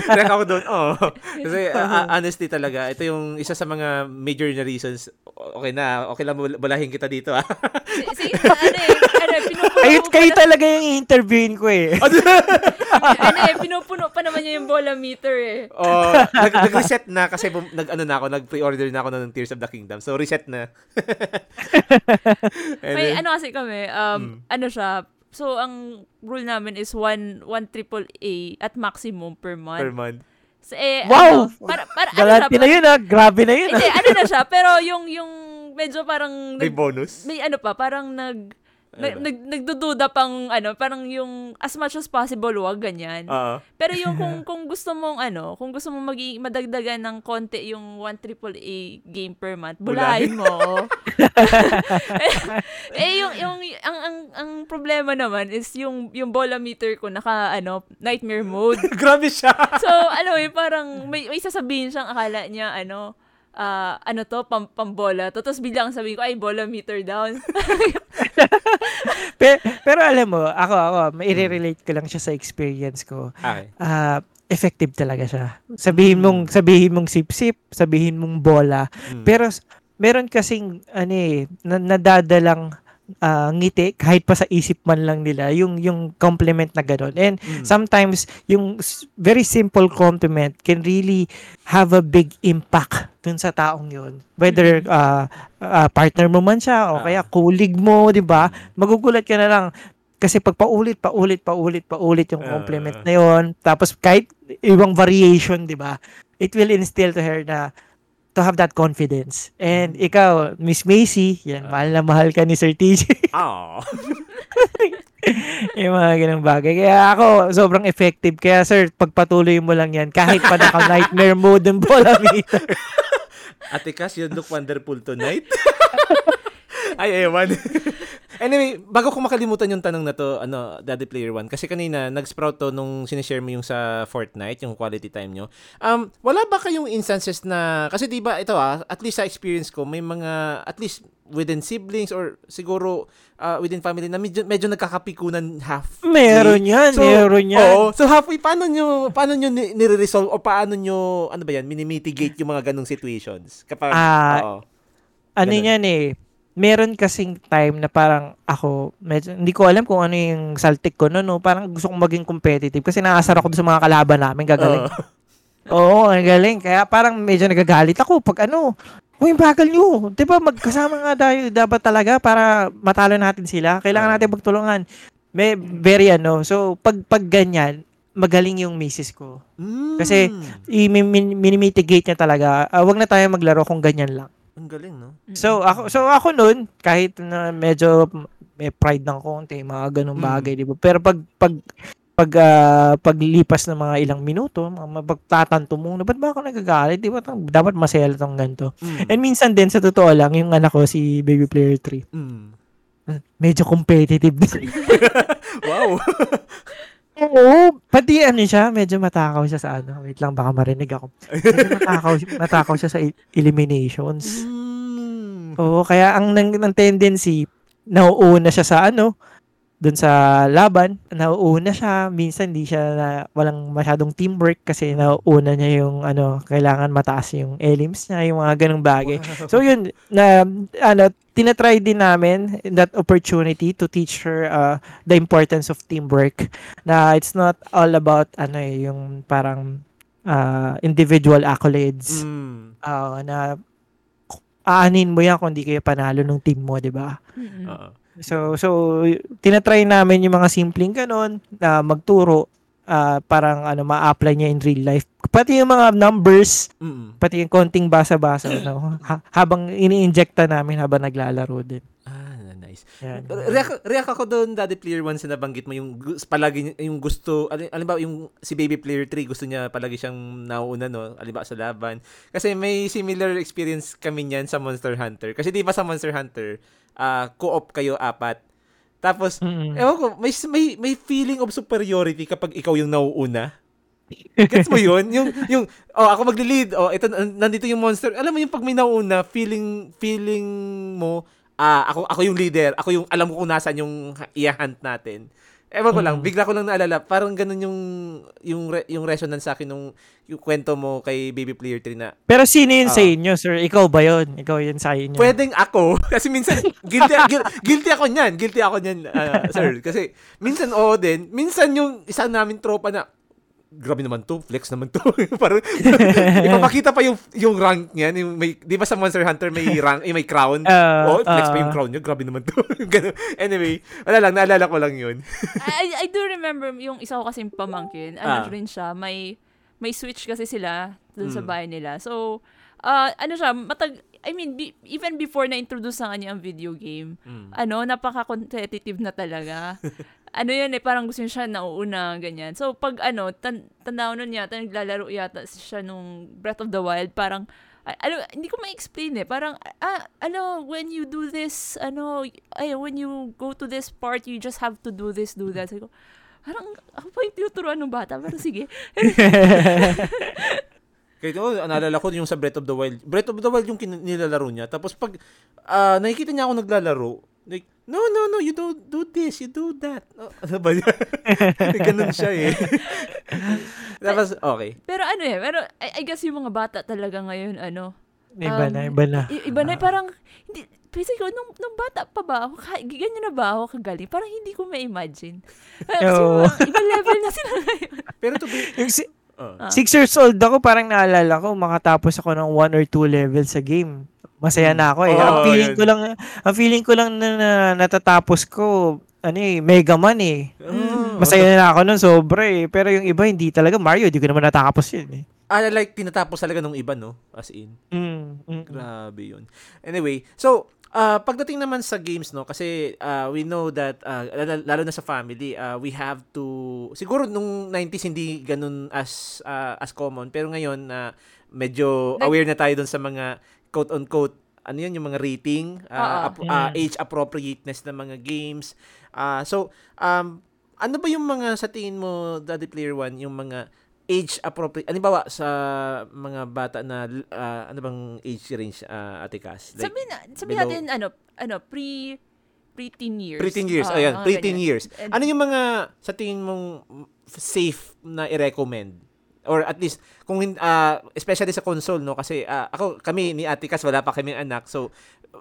Like <laughs> ako doon, oh. Kasi uh, <laughs> honestly talaga, ito yung isa sa mga major na reasons. Okay na, okay lang bulahin kita dito ah. Si, si, ano eh, ano, <laughs> Kayo, kayo na- talaga yung interviewin ko eh. Ano eh, pinupuno pa naman niya yung bola meter eh. oh, nag, nag-reset na kasi bum- nag ano na ako, nag-pre-order na ako ng Tears of the Kingdom. So reset na. <laughs> May then- ano kasi kami, um, Mm. ano siya, so ang rule namin is one, one triple A at maximum per month. per month. So, eh, Wow! ano, para, para, ano Galante siya, na yun ah. Grabe na yun ah. Hindi, ano na siya, pero yung, yung medyo parang, May nag, bonus. may ano pa, parang nag, Ano nag, ba? nag, nagdududa pang, ano, parang yung, as much as possible, wag ganyan. Oo. Pero yung kung <laughs> kung gusto mong ano, kung gusto mong magi madagdagan ng konti yung 1 triple A game per month, bulahin mo. <laughs> eh yung yung ang, ang ang problema naman is yung yung bola meter ko naka ano, nightmare mode. <laughs> Grabe siya. So, ano eh, parang may, may sasabihin siyang akala niya, ano, ah, ano to, pam, pambola to. Tapos biglang sabihin ko, ay, bola meter down. <laughs> Pe- pero alam mo, ako, ako, maire-relate ko lang siya sa experience ko. Okay. Ah, effective talaga siya. Sabihin mong sabihin mong sip-sip, sabihin mong bola, Mm. Pero meron kasing ano eh na, nadadalang ah, ngiti kahit pa sa isip man lang nila yung yung compliment na gano'n. And Mm. sometimes yung very simple compliment can really have a big impact dun sa taong yun. Whether ah, ah, partner mo man siya o kaya colleague mo, 'di ba? Magugulat ka na lang kasi pag paulit, paulit, paulit, paulit yung compliment na yon tapos kahit ibang variation, 'di ba? It will instill to her na to have that confidence. And ikaw, Miss Macy, yan, mahal na mahal ka ni Sir TJ. Ah. <laughs> yung mga ganang bagay. Kaya ako, sobrang effective. Kaya sir, pagpatuloy mo lang yan, kahit pa naka-nightmare <laughs> mode ng bola meter. Ate Cass, you look wonderful tonight. <laughs> Ay, ewan. Anyway, bago ko makalimutan yung tanong na to, ano, Daddy Player One, kasi kanina, nag-sprout to nung sinishare mo yung sa Fortnite, yung quality time nyo. Um, wala ba kayong instances na, kasi di ba ito ah, at least sa experience ko, may mga, at least within siblings or siguro uh, within family na medyo, medyo nagkakapikunan half. Meron yan, meron yan. Oo. So halfway, paano nyo, paano nyo ni- nire-resolve o paano nyo, ano ba yan, minimitigate yung mga ganong situations? Kapag, Ah, oo. ano Ganun. yan eh, meron kasing time na parang ako, medyo, hindi ko alam kung ano yung saltik ko no, no, parang gusto kong maging competitive kasi naasar ako sa mga kalaban namin, gagaling. Oo. <laughs> Oo, ang galing. Kaya parang medyo nagagalit ako pag ano, Uy, bagal nyo. Di ba magkasama nga tayo dapat talaga para matalo natin sila. Kailangan natin magtulungan. May, very ano. So, pag, pag ganyan, magaling yung misis ko. Mm. Kasi, I-minimitigate niya talaga. Ah, wag na tayo maglaro kung ganyan lang. Ang galing, no? So, ako, so ako nun, kahit na medyo may pride ng konti, mga ganung Mm. bagay, di ba? Pero pag, pag, pag, ah, paglipas ng mga ilang minuto, mga mapagtatanto mo, na ba't ba ako nagagalit? Di ba? Dapat masaya tong ganito. Mm. And minsan din, sa totoo lang, yung anak ko, si Baby Player 3, Mm. medyo competitive din. <laughs> Wow. <laughs> Oo, pati ano siya, medyo matakaw siya sa ano. Wait lang, baka marinig ako. Medyo <laughs> matakaw, matakaw siya sa eliminations. mm. Oo, kaya ang nang, ng tendency, nauuna siya sa ano, dun sa laban, nauuna siya, minsan hindi siya na, walang masyadong teamwork kasi nauuna niya yung ano, kailangan mataas yung elims niya, yung mga ganong bagay. So yun, na ano, tinatry din namin that opportunity to teach her uh, the importance of teamwork. Na it's not all about ano eh, yung parang uh, individual accolades. Mm. Ah, na aanin mo yan kung di kayo panalo ng team mo, di ba? Mm-mm. Oo. So, so tinatry namin yung mga simpleng ganon na magturo ah, parang ano ma-apply niya in real life. Pati yung mga numbers, Mm. pati yung konting basa-basa no, ha- habang ini-injecta namin habang naglalaro din. Ah, nice. Yan. React, react ako doon, Daddy Player 1, sa nabanggit mo, yung palagi, yung gusto, alam ba, yung si Baby Player 3, gusto niya palagi siyang nauuna, no? Alam ba, sa laban. Kasi may similar experience kami niyan sa Monster Hunter. Kasi di ba sa Monster Hunter, ah co-op kayo apat. Tapos, Mm-mm. ewan ko, may, may, may feeling of superiority kapag ikaw yung nauuna. Gets mo yun? Yung, yung, oh, ako magli-lead, oh, ito, nandito yung monster. Alam mo yung pag may nauna, feeling, feeling mo, ah, ako, ako yung leader, ako yung, alam ko kung nasan yung i-hunt natin. Ewan ko lang, Mm. bigla ko lang naalala, parang ganun yung, yung, re- yung resonance sa akin nung, yung kwento mo kay Baby Player 3 na, Pero sino yun sa Ah. inyo, sir? Ikaw ba yun? Ikaw yun sa inyo? Pwedeng ako. <laughs> Kasi minsan, guilty, <laughs> guil- guilty ako niyan. Guilty ako niyan, ah, sir. Kasi, minsan oo din. Minsan yung isa namin tropa na, grabe naman to, flex naman to. <laughs> Parang, <laughs> ipapakita pa yung, yung rank niyan. Yung may, di ba sa Monster Hunter may <laughs> rank, eh, may crown? Ah, oh, flex pa ah. yung crown niya. Grabe naman to. Anyway, wala lang, naalala ko lang yun. I, I do remember yung isa ko kasing pamangkin. Ano Ah. rin siya, may may switch kasi sila dun sa Mm. bahay nila. So, ah ano siya, matag I mean, be- even before na-introduce sa kanya ang video game, Mm. ano, napaka-competitive na talaga. Ano yun eh, parang gusto niya siya nauuna, ganyan. So, pag ano, tan tanda ko nun yata, naglalaro yata siya nung Breath of the Wild, parang, ano, hindi ko ma-explain eh. Parang, ah, ano, when you do this, ano, ay, when you go to this part, you just have to do this, do that. Sabi ko, parang, ako pa yung tinuturuan ng bata, pero sige. <laughs> Kaya oh, naalala ko yung sa Breath of the Wild. Breath of the Wild yung kin- nilalaro niya. Tapos pag ah, nakikita niya ako naglalaro, like, no, no, no, you don't do this, you do that. Oh, <laughs> ano ba yun? <laughs> Ganun siya eh. <laughs> Tapos, okay. Pero ano eh, pero I, I guess yung mga bata talaga ngayon, ano, iba Um, na, iba na. I- iba na, parang, hindi, kasi ko, nung, nung bata pa ba ako, ganyan na ba ako kagaling? Parang hindi ko ma-imagine. Kasi mga ibang level na sila ngayon. Pero to be, Yung si-. Ah. Six years old ako, parang naalala ko, makatapos ako ng one or two levels sa game. Masaya na ako eh. Oo, ang feeling yan. ko lang, ang feeling ko lang na, na natatapos ko, ano eh, Mega Man eh. Oh. Masaya na ako nun, sobra eh. Pero yung iba, hindi talaga. Mario, hindi ko naman natapos yun eh. Ah, like, tinatapos talaga nung iba, no? As in. Mm, mm, mm. Grabe yun. Anyway, so, uh, pagdating naman sa games, no, kasi uh, we know that, uh, lalo, lalo na sa family, uh, we have to, siguro nung 90s hindi ganun as, uh, as common, pero ngayon, uh, medyo aware na tayo dun sa mga quote-unquote, ano yun, yung mga rating, uh, ap- uh, Mm. age appropriateness ng mga games. Uh, so, um, ano ba yung mga sa tingin mo, Daddy Player One, yung mga age appropriate, halimbawa sa mga bata na, uh, ano bang age range, uh, Ate Cass? Like, sabi na, sabi below- natin, ano, ano, pre, pre-teen years. Pre-teen years, Oo, ayan, pre-teen ganyan. years. Ano yung mga sa tingin mong safe na i-recommend? Or at least, kung ah, especially sa console, no? Kasi ah, ako, kami ni Ate Cass, wala pa kaming anak. So,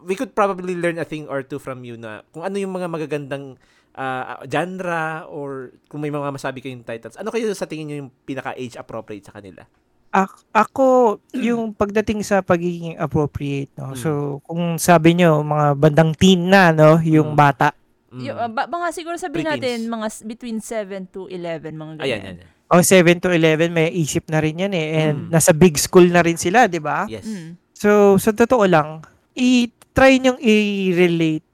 we could probably learn a thing or two from you na kung ano yung mga magagandang ah, genre or kung may mga masabi kayong titles. Ano kayo sa tingin nyo yung pinaka-age appropriate sa kanila? Ak- ako, yung pagdating sa pagiging appropriate, no? Mm. So, kung sabi nyo, mga bandang teen na, no? Yung Mm. bata. Mm. Yung, uh, ba- mga siguro sabihin Pre-teens. natin, mga s- between 7 to 11, mga ganyan. Ayan, yan, yan. O, 7 to 11, may isip na rin yan eh. And Mm. nasa big school na rin sila, di ba? Yes. Mm. So, sa totoo lang, i-try nyong i-relate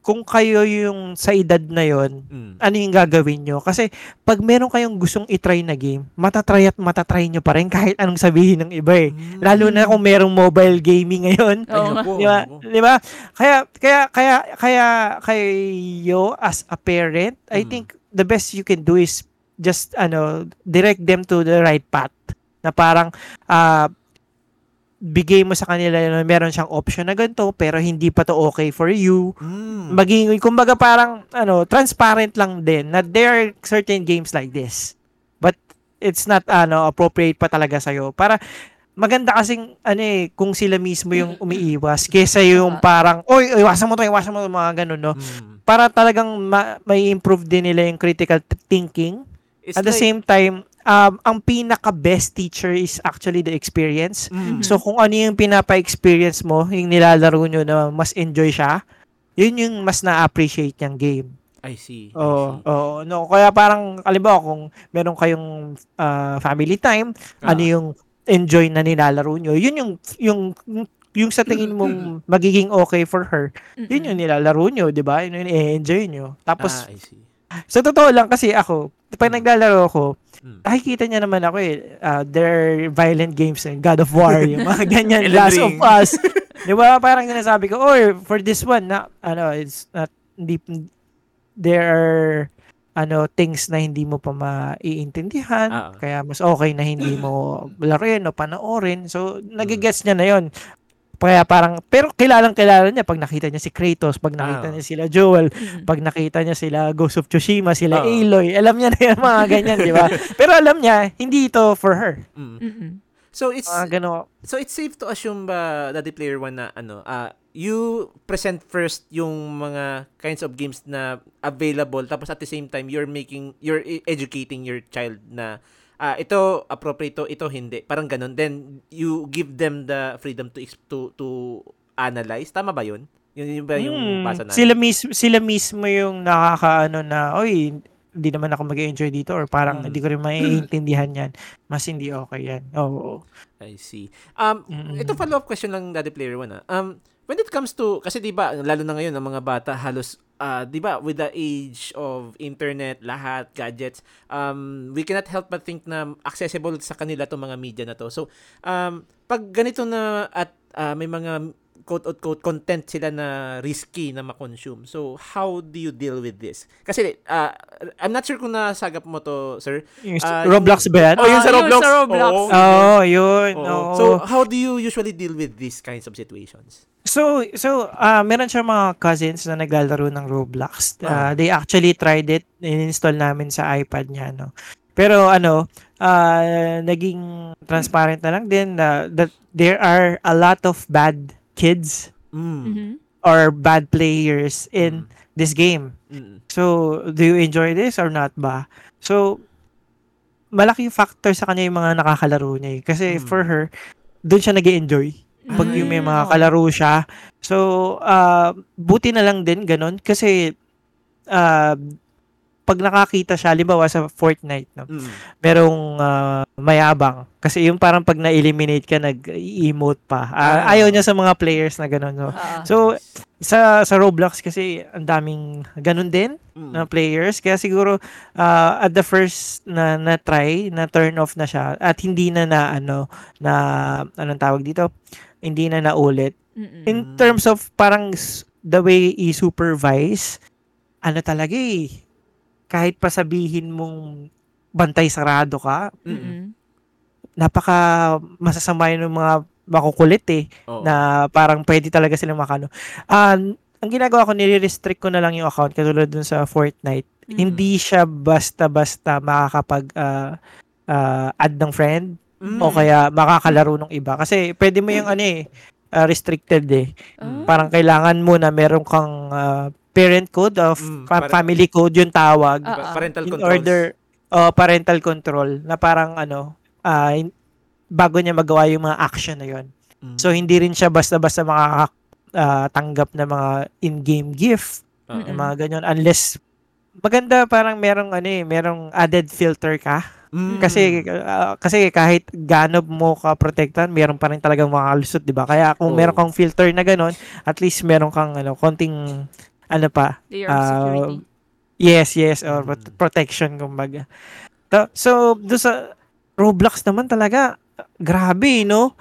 kung kayo yung sa edad na yon Mm. ano yung gagawin nyo. Kasi pag meron kayong gustong itry na game, matatry at matatry nyo pa rin kahit anong sabihin ng iba eh. Mm. Lalo na kung merong mobile gaming ngayon. <laughs> Naku, Di ba? Di ba? Kaya, kaya, kaya, kaya, kayo as a parent, I Mm. think the best you can do is just, ano, direct them to the right path. Na parang, ah, bigay mo sa kanila na meron siyang option na ganito, pero hindi pa to okay for you. Mm. Maging, kumbaga parang, ano, transparent lang din na there are certain games like this. But, it's not, ano, appropriate pa talaga sa'yo. Para, maganda kasing, ano eh, kung sila mismo yung umiiwas, kesa yung parang, oy, iwasan mo to, iwasan mo to, mga ganun, no? Mm. Para talagang ma- may improve din nila yung critical thinking. It's At the like- same time, um, ang pinaka-best teacher is actually the experience. Mm. So, kung ano yung pinapa-experience mo, yung nilalaro nyo na mas enjoy siya, yun yung mas na-appreciate niyang game. I see. Oo, see. oo. No, kaya parang, alimbawa, kung meron kayong ah, family time, Ah. ano yung enjoy na nilalaro nyo, yun yung, yung, yung sa tingin mong <clears throat> magiging okay for her, yun yung nilalaro nyo, di ba? Yun yung i-enjoy nyo. Tapos, ah, I see. Sa totoo lang kasi ako, pag naglalaro ako, Mm. nakikita niya naman ako eh, uh, there are violent games eh, God of War, yung mga ganyan, <laughs> Last of. Us. <laughs> Di ba? Parang sinasabi ko, oh, for this one, na, ano, it's not, hindi, there are, ano, things na hindi mo pa maiintindihan, Ah. kaya mas okay na hindi mo <clears throat> laruin o panoorin. So, nagigets niya na yon kaya parang, pero kilalang kilala niya pag nakita niya si Kratos, pag nakita Ah. niya sila Joel, Mm. pag nakita niya sila Ghost of Tsushima, sila Oo. Aloy, alam niya na yung mga ganyan, di ba? <laughs> Pero alam niya, hindi ito for her. Mm. So it's Mga gano. so it's safe to assume ba Daddy Player One na ano, ah you present first yung mga kinds of games na available tapos at the same time you're making you're e- educating your child na ah ito appropriate to, ito hindi. Parang ganun. Then you give them the freedom to to to analyze. Tama ba 'yun? Yun yun ba yung Hmm, basa natin? sila mismo sila mismo yung nakakaano na, oy, hindi naman ako mag-enjoy dito or parang Mm. hindi ko rin maiintindihan yan. Mas hindi okay yan. Oo. I see. Um, Mm-mm. ito follow-up question lang, Daddy Player One. Ah. Um, when it comes to, kasi di ba, lalo na ngayon, ang mga bata halos, ah, di ba, with the age of internet, lahat, gadgets, um, we cannot help but think na accessible sa kanila itong mga media na to. So, um, pag ganito na at ah, may mga quote-unquote content sila na risky na makonsume. So, how do you deal with this? Kasi, ah, I'm not sure kung nasagap mo to, sir. Yung Ah, Roblox ba yan? Oh, yun sa Ah, yun Roblox. sa Roblox. Oo. Oo, yun. Oo. So, how do you usually deal with these kinds of situations? So, so ah meron siya mga cousins na naglalaro ng Roblox. Ah. Ah, they actually tried it, in-install namin sa iPad niya, no. Pero ano, ah naging transparent na lang din na that there are a lot of bad kids Mm. Mhm. or bad players in this game. Mm. So, do you enjoy this or not ba? So, malaking factor sa kanya yung mga nakakalaro niya eh. Kasi Mm. for her, doon siya nag enjoy pag Ay, yung may mga kalaro siya. So, ah, buti na lang din ganun kasi ah, pag nakakita siya, halimbawa sa Fortnite, no, Mm. merong ah, mayabang. Kasi yung parang pag na-eliminate ka, nag-emote pa. Ah, Ah. Ayaw niya sa mga players na gano'n. No? Ah. So, sa sa Roblox kasi ang daming ganun din Mm. na players. Kaya siguro ah, at the first na na try, na turn off na siya at hindi na na ano na anong tawag dito? Hindi na naulit. Mm-mm. In terms of parang the way i-supervise, ano talaga eh. Kahit pa sabihin mong bantay sarado ka, Mm. Mm-mm. napaka masasama yun ng mga makukulit eh Oo. na parang pwede talaga silang makano. Ah, ang ginagawa ko, nire-restrict ko na lang yung account katulad dun sa Fortnite. Mm. Hindi siya basta-basta makakapag ah, ah, add ng friend Mm. o kaya makakalaro ng iba. Kasi pwede mo yung ano eh, ah, restricted eh. Ah. Parang kailangan mo na meron kang ah, parent code of Mm, fa- pare- family code yung tawag Pa- ah. parental in controls. order oh, parental control na parang ano ah, in- bago niya magawa yung mga action na yon. Mm. So hindi rin siya basta-basta makakatanggap ng mga in-game gift, yung mga ganyan unless maganda parang merong ano eh, merong added filter ka Mm. kasi ah, kasi kahit ganob mo ka protektan, meron pa rin talagang makalusot, 'di ba? Kaya kung Oo. meron kang filter na ganon, at least meron kang ano, konting ano pa, Layer of ah, security. Yes, yes, or Mm. prot- protection kumbaga. Ta- So, do sa Roblox naman talaga grabe, no?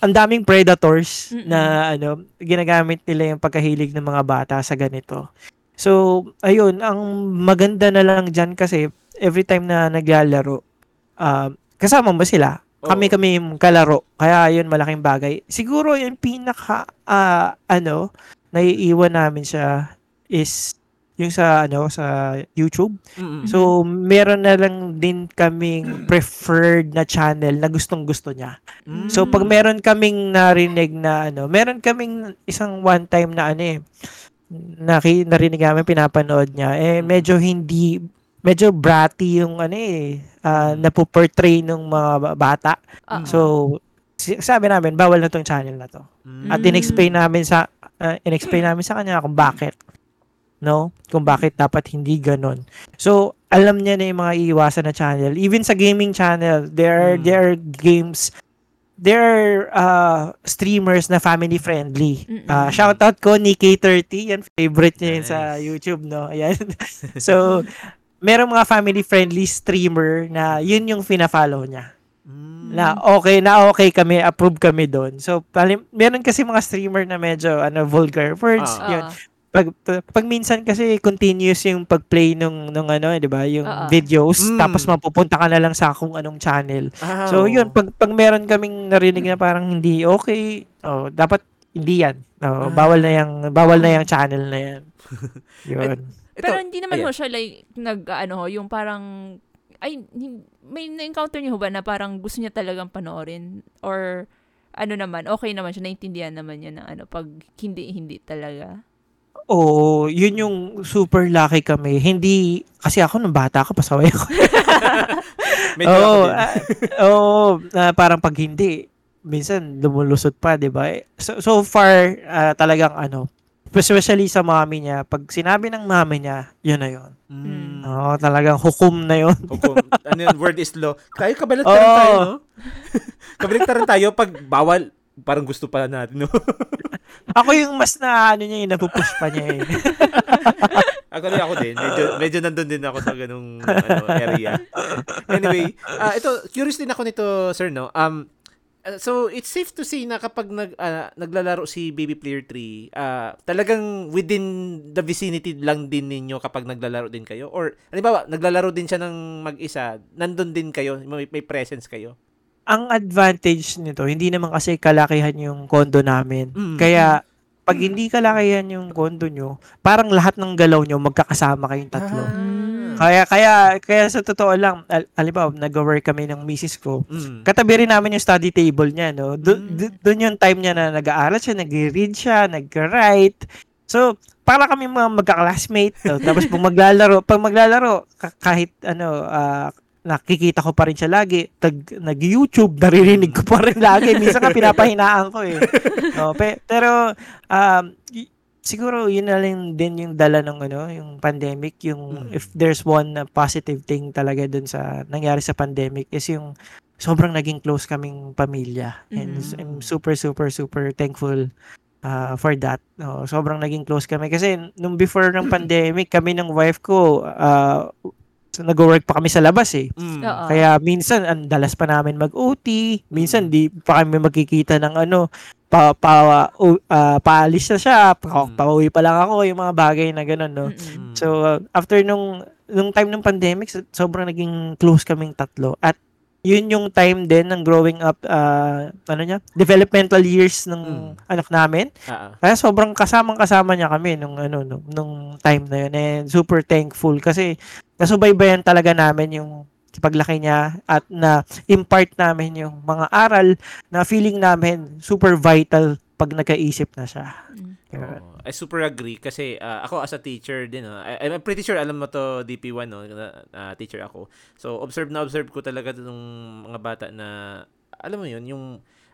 Ang daming predators Mm-mm. na ano, ginagamit nila yung pagkahilig ng mga bata sa ganito. So, ayun, ang maganda na lang diyan kasi every time na naglalaro, ah, kasama mo sila. Kami Oo. kami yung kalaro. Kaya yun malaking bagay. Siguro yung pinaka ah, ano, naiiwan namin siya is yung sa ano sa YouTube. Mm-mm. So meron na lang din kaming preferred na channel na gustong-gusto niya. Mm. So pag meron kaming narinig na ano, meron kaming isang one time na ano eh naki, narinig namin pinapanood niya eh medyo hindi medyo bratty yung ano eh uh, napoportray ng mga ba- bata. Ah, So sabi namin bawal na tong channel na to. Mm. At Mm. in-explain namin sa uh, in-explain namin sa kanya kung bakit. No? Kung bakit dapat hindi ganon. So, alam niya na yung mga iiwasan na channel. Even sa gaming channel, there are, Mm. there are games there are uh, streamers na family friendly. Uh, shoutout ko ni K30, yan favorite niya yun sa Nice. YouTube, no? Ayan. <laughs> so, merong mga family friendly streamer na yun yung fina-follow niya Mm. na okay na okay kami approve kami doon so palim, meron kasi mga streamer na medyo ano vulgar words Ah. yun pag, pag minsan kasi continuous yung pag-play nung nung ano 'di ba yung ah. videos Mm. tapos mapupunta ka na lang sa kung anong channel Ah, so yun pag pag meron kaming narinig na parang hindi okay oh dapat hindi yan Ah. oh, bawal na yung bawal na yung channel na yan <laughs> yun Ito, Pero hindi naman ayan. ho siya like nag ano ho, yung parang ay may na-encounter niyo ba na parang gusto niya talagang panoorin or ano naman, okay naman siya, naintindihan naman niya na ano, pag hindi, hindi talaga. Oo, yun yung super lucky kami. Hindi, kasi ako nung bata ako, pasaway ako. <laughs> Medyo ako Oo, din. ah, oo, na parang pag hindi, minsan lumulusot pa, 'di ba? So, so far ah, talagang ano, especially sa mami niya, pag sinabi ng mami niya, yun na yun. Mm. Oo, talagang hukom na yun. <laughs> Hukom. ano yun, word is law. Tayo, kabaliktaran Oo. tayo, no? <laughs> kabaliktaran tayo pag bawal, parang gusto pala natin, no? <laughs> Ako yung mas na ano niya, yung napupush pa niya eh. Ako rin ako din. Medyo, medyo nandun din ako sa ganung ano, area. Anyway, ah ito, curious din ako nito, sir, no? Um, uh, so, it's safe to say na kapag nag, ah, naglalaro si Baby Player 3, ah talagang within the vicinity lang din ninyo kapag naglalaro din kayo? Or, halimbawa, naglalaro din siya ng mag-isa, nandun din kayo, may, may presence kayo? Ang advantage nito, hindi naman kasi kalakihan yung kondo namin. Mm. Kaya, pag hindi kalakihan yung kondo nyo, parang lahat ng galaw nyo, magkakasama kayong tatlo. Mm. Kaya kaya kaya sa totoo lang, al- halimbawa nag-work kami ng misis ko. Mm. Katabi rin namin yung study table niya, no. Do- Mm. do- Doon yung time niya na nag-aaral siya, nag-read siya, nag-write. So, para kami mga magka-classmate. No? Tapos pag maglalaro, pag maglalaro, ka- kahit ano, ah, nakikita ko pa rin siya lagi. Tag, nag-YouTube, naririnig ko pa rin lagi. Minsan nga pinapahinaan ko eh. <laughs> No, pe- pero, um, y- siguro yun na lang din yung dala ng ano, yung pandemic, yung Mm. if there's one positive thing talaga dun sa nangyari sa pandemic is yung sobrang naging close kaming pamilya. And Mhm. I'm super super super thankful uh, for that. No, sobrang naging close kami kasi nung before ng <clears throat> pandemic, kami ng wife ko uh, nag-work pa kami sa labas eh. Mm. Oo. Kaya minsan ang dalas pa namin mag-OT, minsan di pa kami magkikita ng ano, pa pa uh, paalis na siya, pa, Mm. pauwi pa lang ako, yung mga bagay na ganun, no. Mm-mm. Mm. So uh, after nung nung time ng pandemic, so- sobrang naging close kaming tatlo at yun yung time din ng growing up uh, ano niya, developmental years ng Mm. anak namin. Ah. Kaya sobrang kasamang kasama niya kami nung ano nung, nung time na yun and super thankful kasi nasubaybayan talaga namin yung paglaki niya at na impart namin yung mga aral na feeling namin super vital pag nagkaisip na siya. Mm. Oo. I super agree kasi ah, ako as a teacher din no, I, I'm pretty sure alam mo to DP1 no, ah, teacher ako. So observe na observe ko talaga nung mga bata na alam mo yun yung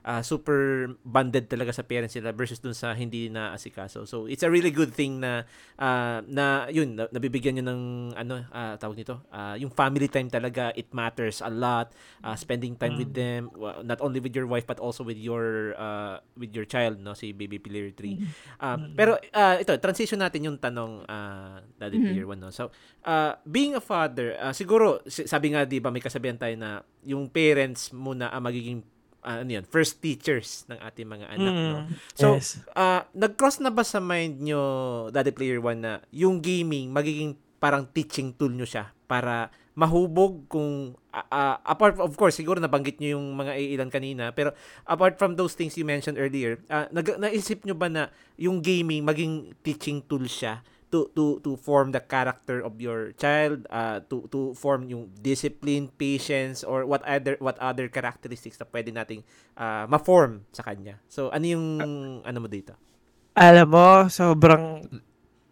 ah, super bonded talaga sa parents nila versus dun sa hindi na asikaso. So it's a really good thing na ah, na yun na, nabibigyan niyo ng ano ah, tawag nito ah, yung family time talaga it matters a lot Ah, spending time with them not only with your wife but also with your ah, with your child no si baby player 3 Ah, pero ah, ito transition natin yung tanong uh, Daddy Mhm. Player 1 no. So ah, being a father ah, siguro si- sabi nga 'di ba may kasabihan tayo na yung parents muna ang magiging ah, ano yun, first teachers ng ating mga anak no. Mm, So, yes. Ah, nag-cross na ba sa mind nyo, Daddy Player 1, na yung gaming magiging parang teaching tool nyo siya para mahubog kung ah, ah, apart of course siguro nabanggit nyo yung mga ilan kanina pero apart from those things you mentioned earlier ah, nag, naisip nyo ba na yung gaming maging teaching tool siya to to to form the character of your child uh, to to form yung discipline patience or what other what other characteristics na pwede nating ah, ma-form sa kanya. So ano yung ano mo dito? Alam mo, sobrang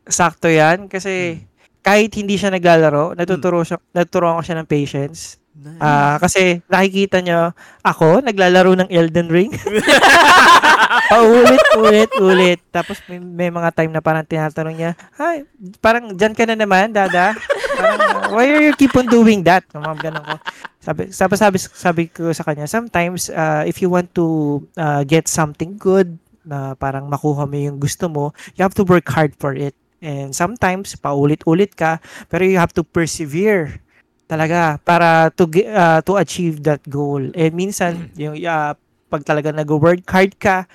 sakto yan kasi kahit hindi siya naglalaro, natuturo siya, naturuan ko siya ng patience. Ah, kasi nakikita nyo, ako, naglalaro ng Elden Ring. <laughs> <laughs> Paulit, ulit, ulit. Tapos may, may mga time na parang tinatanong niya, Hi, parang dyan ka na naman, dada. Parang, why are you keep on doing that? Mga ganun ko. Sabi, sabi, sabi, sabi ko sa kanya, sometimes, uh, if you want to uh, get something good, na parang makuha mo yung gusto mo, you have to work hard for it. And sometimes, paulit-ulit ka, pero you have to persevere talaga para to uh, to achieve that goal. And minsan yung uh, pag talaga nag-work hard ka,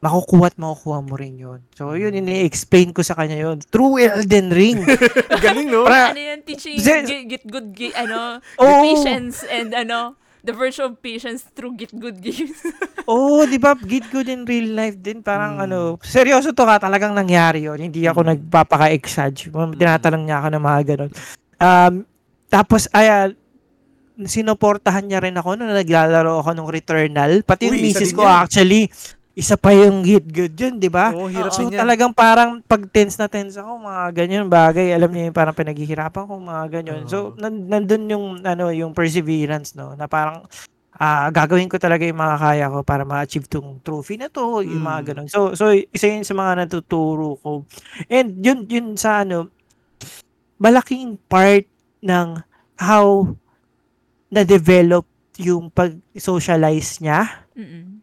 makukuha at makukuha mo rin yun. So yun ini-explain ko sa kanya yun through Elden Ring. <laughs> galing no Para ano yun, teaching Ze- get, get good, ga- ano, Oo. patience and ano, the virtue of patience through get good games. <laughs> Oo, di ba? Get good in real life din. Parang Mm. ano, seryoso to ka, talagang nangyari yun. Hindi ako nagpapaka-exage. Tinatanong niya ako ng mga ganun. Um, tapos, ay, ah, sinuportahan niya rin ako nung naglalaro ako ng Returnal. Pati yung Uy, isa misis ko yan. actually, isa pa yung hit good yun, di ba? Oo, hirap So yan. talagang parang pag tense na tense ako, mga ganyan bagay, alam niyo yung parang pinaghihirapan ko, mga ganyan. So Oo. nan- nandun yung ano, yung perseverance no, na parang ah gagawin ko talaga yung mga kaya ko para ma-achieve tong trophy na to, yung mga Mm. ganun. So so isa yun sa mga natuturo ko. And yun yun sa ano malaking part ng how na-develop yung pag-socialize niya Mm-mm.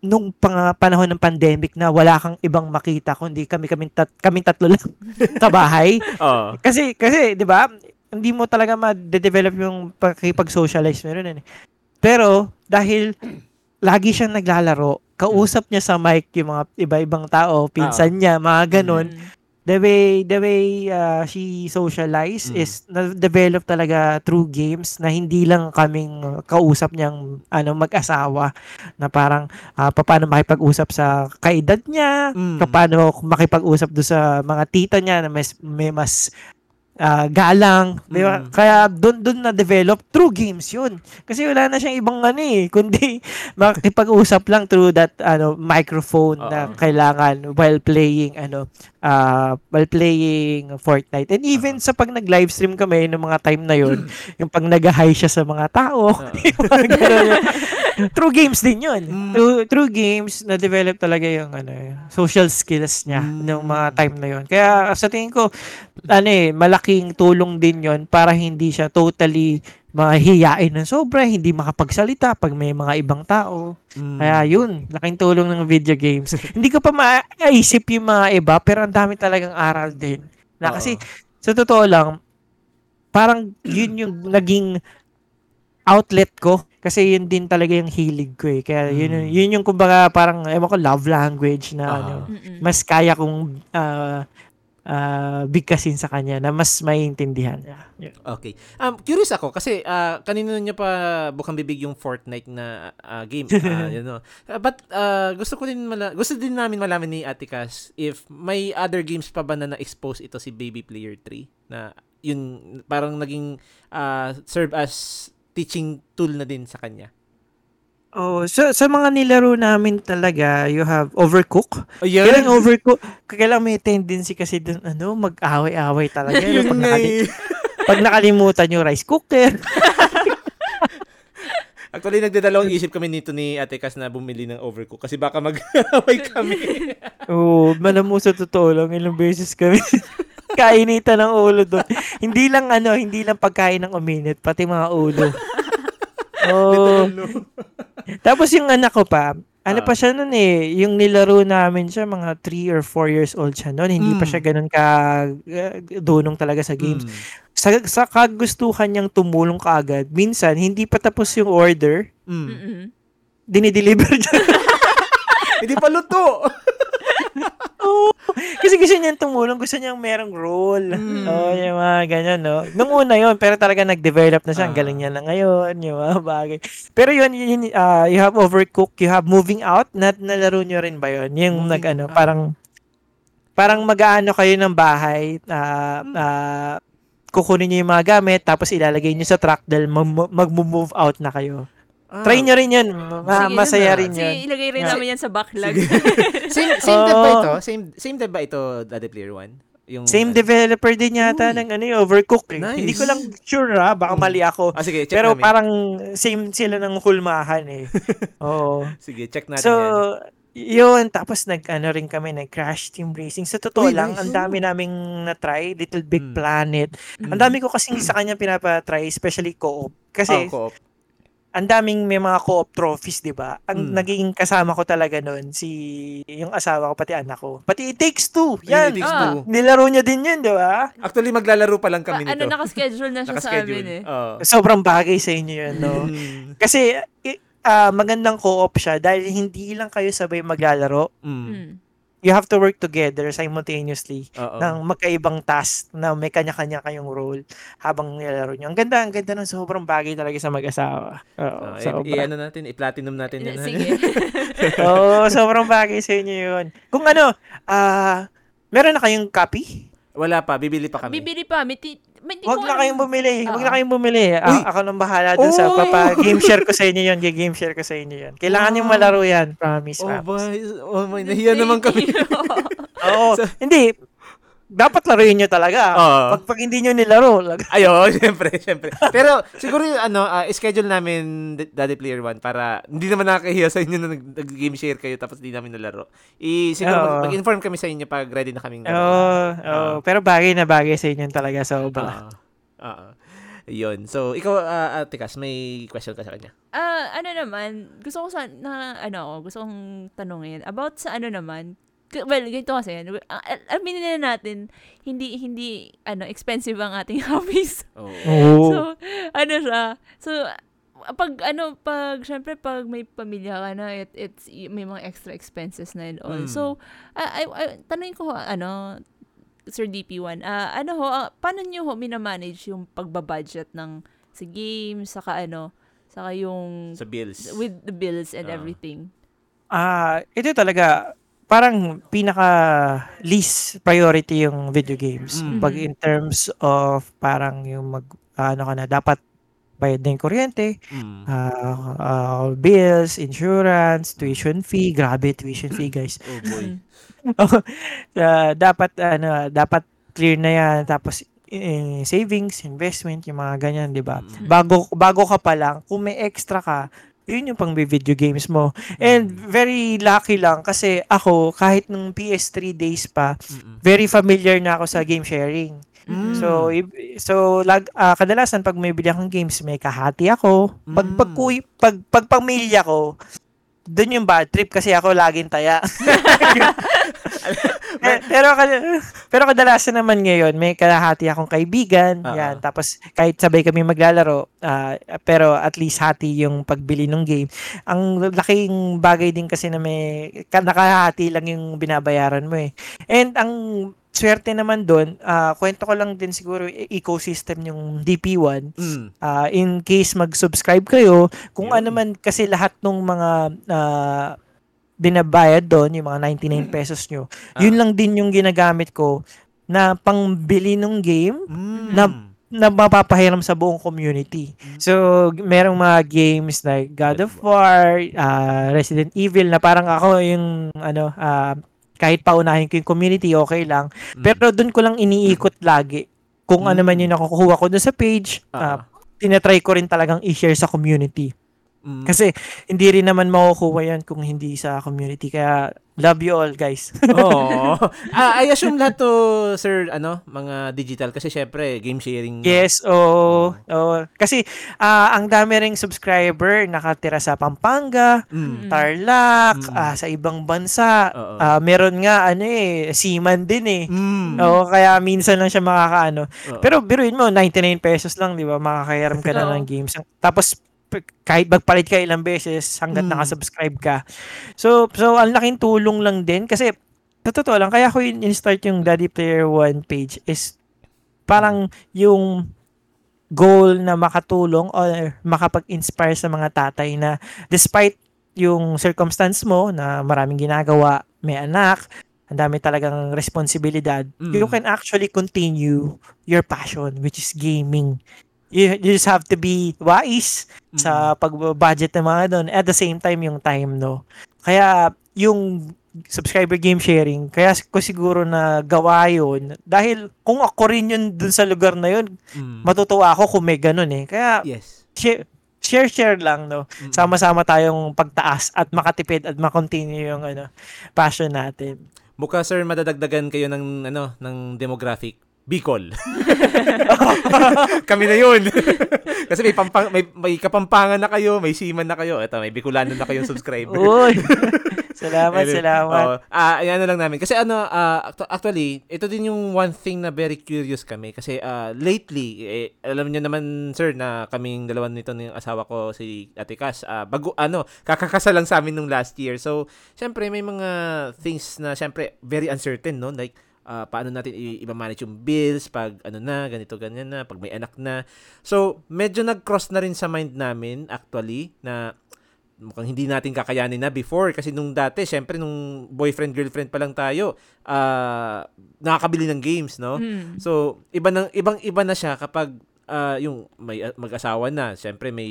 nung pang, panahon ng pandemic na wala kang ibang makita kundi kami kaming tat, kaming tatlo lang <laughs> sa bahay. Oo. Kasi kasi 'di ba? Hindi mo talaga ma-develop yung pakikipag-socialize mo rin. eh. Pero dahil lagi siyang naglalaro, kausap niya sa mic yung mga iba-ibang tao, pinsan niya, mga ganun. Mm. The way the way uh, she socialize Mm. is na-develop talaga through games na hindi lang kaming uh, kausap niyang ano mag-asawa na parang uh, paano makipag-usap sa kaedad niya, Mm. paano makipag-usap do sa mga tita niya na mas may mas ah, galang? Mm. Kaya doon doon na develop through games 'yun. Kasi wala na siyang ibang ano eh, <laughs> kundi makikipag-usap lang through that ano microphone na Oo. kailangan while playing ano ah while playing Fortnite. And even sa pag nag-live stream kami ng mga time na 'yon, <laughs> yung pag nag-hi siya sa mga tao, <laughs> ganun. through games din 'yun. Mm. Through, through games na develop talaga yung ano social skills niya Mm. ng mga time na 'yon. Kaya sa tingin ko ano eh, malaking tulong din yon para hindi siya totally mahihiyain ng sobra, hindi makapagsalita pag may mga ibang tao. Mm. Kaya yun, laking tulong ng video games. <laughs> hindi ko pa maisip yung mga iba, pero ang dami talagang aral din. Na kasi, sa totoo lang, parang yun yung naging outlet ko. Kasi yun din talaga yung hilig ko eh. Kaya yun, Mm. yun yung kumbaga parang, ewan ko, love language na Ah. ano, mas kaya kong ah ah, bigkasin sa kanya na mas maiintindihan niya. Yun. Okay. Um, curious ako kasi uh, kanino niya pa bukang bibig yung Fortnite na ah, game. Ah, <laughs> you know. Uh, but ah, gusto ko din mala- gusto din namin malaman ni Ate Cass if may other games pa ba na na-expose ito si Baby Player 3 na yun parang naging ah, serve as teaching tool na din sa kanya. Oh, sa sa mga nilaro namin talaga, you have Overcook. Ayun. Kailang Overcook, kailang may tendency kasi dun, ano, mag-away-away talaga. <laughs> Yun pag, nakali- eh. <laughs> pag nakalimutan yung rice cooker. <laughs> Actually, nagdadalawang isip kami nito ni Ate Cass na bumili ng overcook kasi baka mag-away kami. Oo, oh, malam mo sa totoo lang, ilang beses kami kainitan ng ulo doon. hindi lang ano, hindi lang pagkain ng uminit, pati mga ulo. Oh. <laughs> Tapos yung anak ko pa, ano Ah. pa siya nun eh, yung nilaro namin siya, mga 3 or 4 years old siya noon. Hindi pa Mm. siya ganun ka uh, dunong talaga sa games. Mm. Sa, sa kagustuhan niyang tumulong kaagad, minsan, hindi pa tapos yung order, Mm. Dinideliver niya. <laughs> Hindi pa luto. <laughs> <laughs> Kasi gusto niyang tumulong, gusto niyang merong role. Mm. Oo, yung mga ganyan, no? Nung una yun, pero talaga nag-develop na siya. Ang Ah. galing niya na ngayon, yung mga bagay. Pero yun, yun, yun, ah, you have Overcooked, you have Moving Out. Na, nalaro niyo rin ba yun? Yung Moving nag, ano, Out. parang, parang mag-aano kayo ng bahay, ah, Hmm. ah, kukunin niyo yung mga gamit, tapos ilalagay niyo sa truck dahil mag- mag-move out na kayo. Ah, Try niyo rin yun. Ma- Sige, masaya yun na. rin Sige, yun. ilagay rin Yeah. namin yan sa backlog. <laughs> Same same dev ba Oo. ito? Same same dev ba ito, Daddy Player 1? Yung Same developer din yata Uy. ng ano yung Overcooked. eh. Nice. Hindi ko lang sure ha, baka Mm. mali ako. Ah, sige, check Pero namin. parang same sila ng hulmahan eh. <laughs> Oo. Sige, check natin so, yan. yun. Tapos nag-ano rin kami, nag-crash team racing. Sa totoo Uy, lang, nice. ang dami naming na-try. Little Big Mm. Planet. Mm. Ang dami ko kasing <clears throat> sa kanya pinapa-try, especially co-op. Kasi, Oh, co-op. Ang daming may mga co-op trophies, di ba? Ang Mm. naging kasama ko talaga noon, si yung asawa ko, pati anak ko. Pati It Takes Two. Yan. it takes Ah. two. Nilaro niya din yun, di ba? Actually, maglalaro pa lang kami Ah, nito. ano, nakaschedule na siya sa amin eh. Oo. Sobrang bagay sa inyo yun, no? <laughs> Kasi, ah, magandang co-op siya dahil hindi lang kayo sabay maglalaro. Mm. You have to work together simultaneously Oo. ng magkaibang task na may kanya-kanya kayong role habang nilalaro nyo. Ang ganda, ang ganda ng sobrang bagay talaga sa mag-asawa. Oo, Ah, i- sobra. i- ano natin, i-platinum natin yun. Sige. <laughs> Oo, sobrang bagay sa inyo yun. Kung ano, ah, meron na kayong copy? Wala pa, bibili pa kami. Bibili pa. May ti- may ko na kayong bumili. Huwag na Oo. kayong bumili. A- Uy! ako nang bahala dun sa Oy! papa. Game share ko sa inyo yun. Game share ko sa inyo yun. Kailangan yung malaro yan. Promise. Oh, ma'am. boy. Oh, my, nahiya naman kami. <laughs> Oo. <laughs> hindi. Dapat laruin nyo talaga. Oo. Pag, pag hindi nyo nilaro, lag- <laughs> Ayo, <laughs> syempre, syempre. <laughs> Pero siguro yung ano, ah, schedule namin Daddy Player 1 para hindi naman nakakahiya sa inyo na nag- nag-game share kayo tapos hindi namin nalaro. I siguro mag- mag-inform kami sa inyo pag ready na kaming Oo. laro. oo. Pero bagay na bagay sa inyo talaga. Sobra. Oo. Oo. Yun. So, ikaw, uh, Ate Cass, may question ka sa kanya? Ah, ano naman, gusto ko sa, na, ano gusto kong tanungin, about sa ano naman, well, ganito kasi, uh, aminin na natin, hindi, hindi, ano, expensive ang ating <laughs> hobbies. Oo. So, ano siya, so, pag, ano, pag, syempre, pag may pamilya ka na, it, it's, may mga extra expenses na and all. Mm. So, ah, I, I, tanongin ko, ano, Sir DP1, ah, ano ho, ah, paano nyo ho minamanage yung pagbabudget ng, sa games, saka ano, saka yung, Sa bills. with the bills and Ah. everything. Ah, ito talaga parang pinaka least priority yung video games. Mm. Pag in terms of parang yung mag ano ka na dapat bayad yung kuryente, Mm. ah, ah, bills, insurance, tuition fee, grabe tuition fee guys. <laughs> Oh boy. <laughs> Ah, dapat ano, dapat clear na yan tapos eh, savings, investment, yung mga ganyan, 'di ba? Mm. Bago bago ka pa lang, kung may extra ka, yun yung pang video games mo. And very lucky lang kasi ako kahit nung PS3 days pa, Mm-mm. very familiar na ako sa game sharing. Mm. So so lag ah, kadalasan pag may bili akong games, may kahati ako. Pag Mm. pag pag pag pamilya ko, doon yung bad trip kasi ako laging taya. <laughs> Pero pero kadalasan naman ngayon may kalahati akong kaibigan, Oo. yan. Tapos kahit sabay kami maglalaro, ah, pero at least hati yung pagbili ng game. Ang laking bagay din kasi na may ka- nakahati lang yung binabayaran mo eh. And ang swerte naman doon, ah, kwento ko lang din siguro e- ecosystem yung DP1 Mm. Ah, in case mag-subscribe kayo, kung Yun. ano man kasi lahat ng mga ah, binabayad doon, yung mga 99 pesos nyo, Ah. yun lang din yung ginagamit ko na pangbili ng game Mm. Na- na mapapahiram sa buong community. So, g- merong mga games like God of War, ah, Resident Evil na parang ako yung ano, ah, kahit paunahin ko yung community, okay lang. Mm. Pero doon ko lang iniikot lagi. Kung ano man Mm. yung nakukuha ko doon sa page, ah, tinatry ko rin talagang i-share sa community. Mm. Kasi hindi rin naman makukuha yan kung hindi sa community. Kaya love you all guys. <laughs> Oo. Ah, I assume lahat to, sir, ano, mga digital. Kasi syempre, game sharing. yes, oo. oo. Kasi ah, ang dami ring subscriber nakatira sa Pampanga, Mm. Tarlac, Mm. ah, sa ibang bansa. Oo. Ah, meron nga ano eh, seaman din eh. Mm. Oo, kaya minsan lang siya makakaano. Oo. Pero biruin mo, 99 pesos lang, di ba? Makakahiram ka na <laughs> ng games. Tapos, kahit magpalit ka ilang beses hanggat Mm. nakasubscribe ka. So, so ang laking tulong lang din kasi sa totoo lang, kaya ko in- in-start yung Daddy Player One page is parang yung goal na makatulong or makapag-inspire sa mga tatay na despite yung circumstance mo na maraming ginagawa, may anak, ang dami talagang responsibilidad, Mm. you can actually continue your passion, which is gaming. You, you just have to be wise Mm. sa pag-budget ng mga doon. At the same time, yung time, no? Kaya, yung subscriber game sharing, kaya ko siguro na gawa yun. Dahil kung ako rin yun dun sa lugar na yun, Mm. matutuwa ako kung may ganun eh. Kaya, Yes. share, share-share lang, no? Mm. Sama-sama tayong pagtaas at makatipid at makontinue yung ano, passion natin. Mukha, sir, madadagdagan kayo ng, ano, ng demographic. Bicol. <laughs> <laughs> Kami na yun. <laughs> Kasi may, pampang, may, may kapampangan na kayo, may siman na kayo. Ito, may Bicolano na kayong subscriber. Uy! salamat, Anyway, salamat. oo. Ah, ayan na lang namin. Kasi ano, actu- actually, ito din yung one thing na very curious kami. Kasi ah, lately, eh, alam niyo naman, sir, na kaming dalawa nito ng asawa ko, si Ate Cass, ah, bago, ano, kakakasal lang sa amin nung last year. So, syempre, may mga things na, syempre, very uncertain, no? Like, ah, paano natin i-manage yung bills pag ano na, ganito, ganyan na, pag may anak na. So, medyo nag-cross na rin sa mind namin, actually, na mukhang hindi natin kakayanin na before kasi nung dati syempre nung boyfriend girlfriend pa lang tayo ah nakakabili ng games no Mm. so iba nang ibang iba na siya kapag ah, yung may ah, mag-asawa na syempre may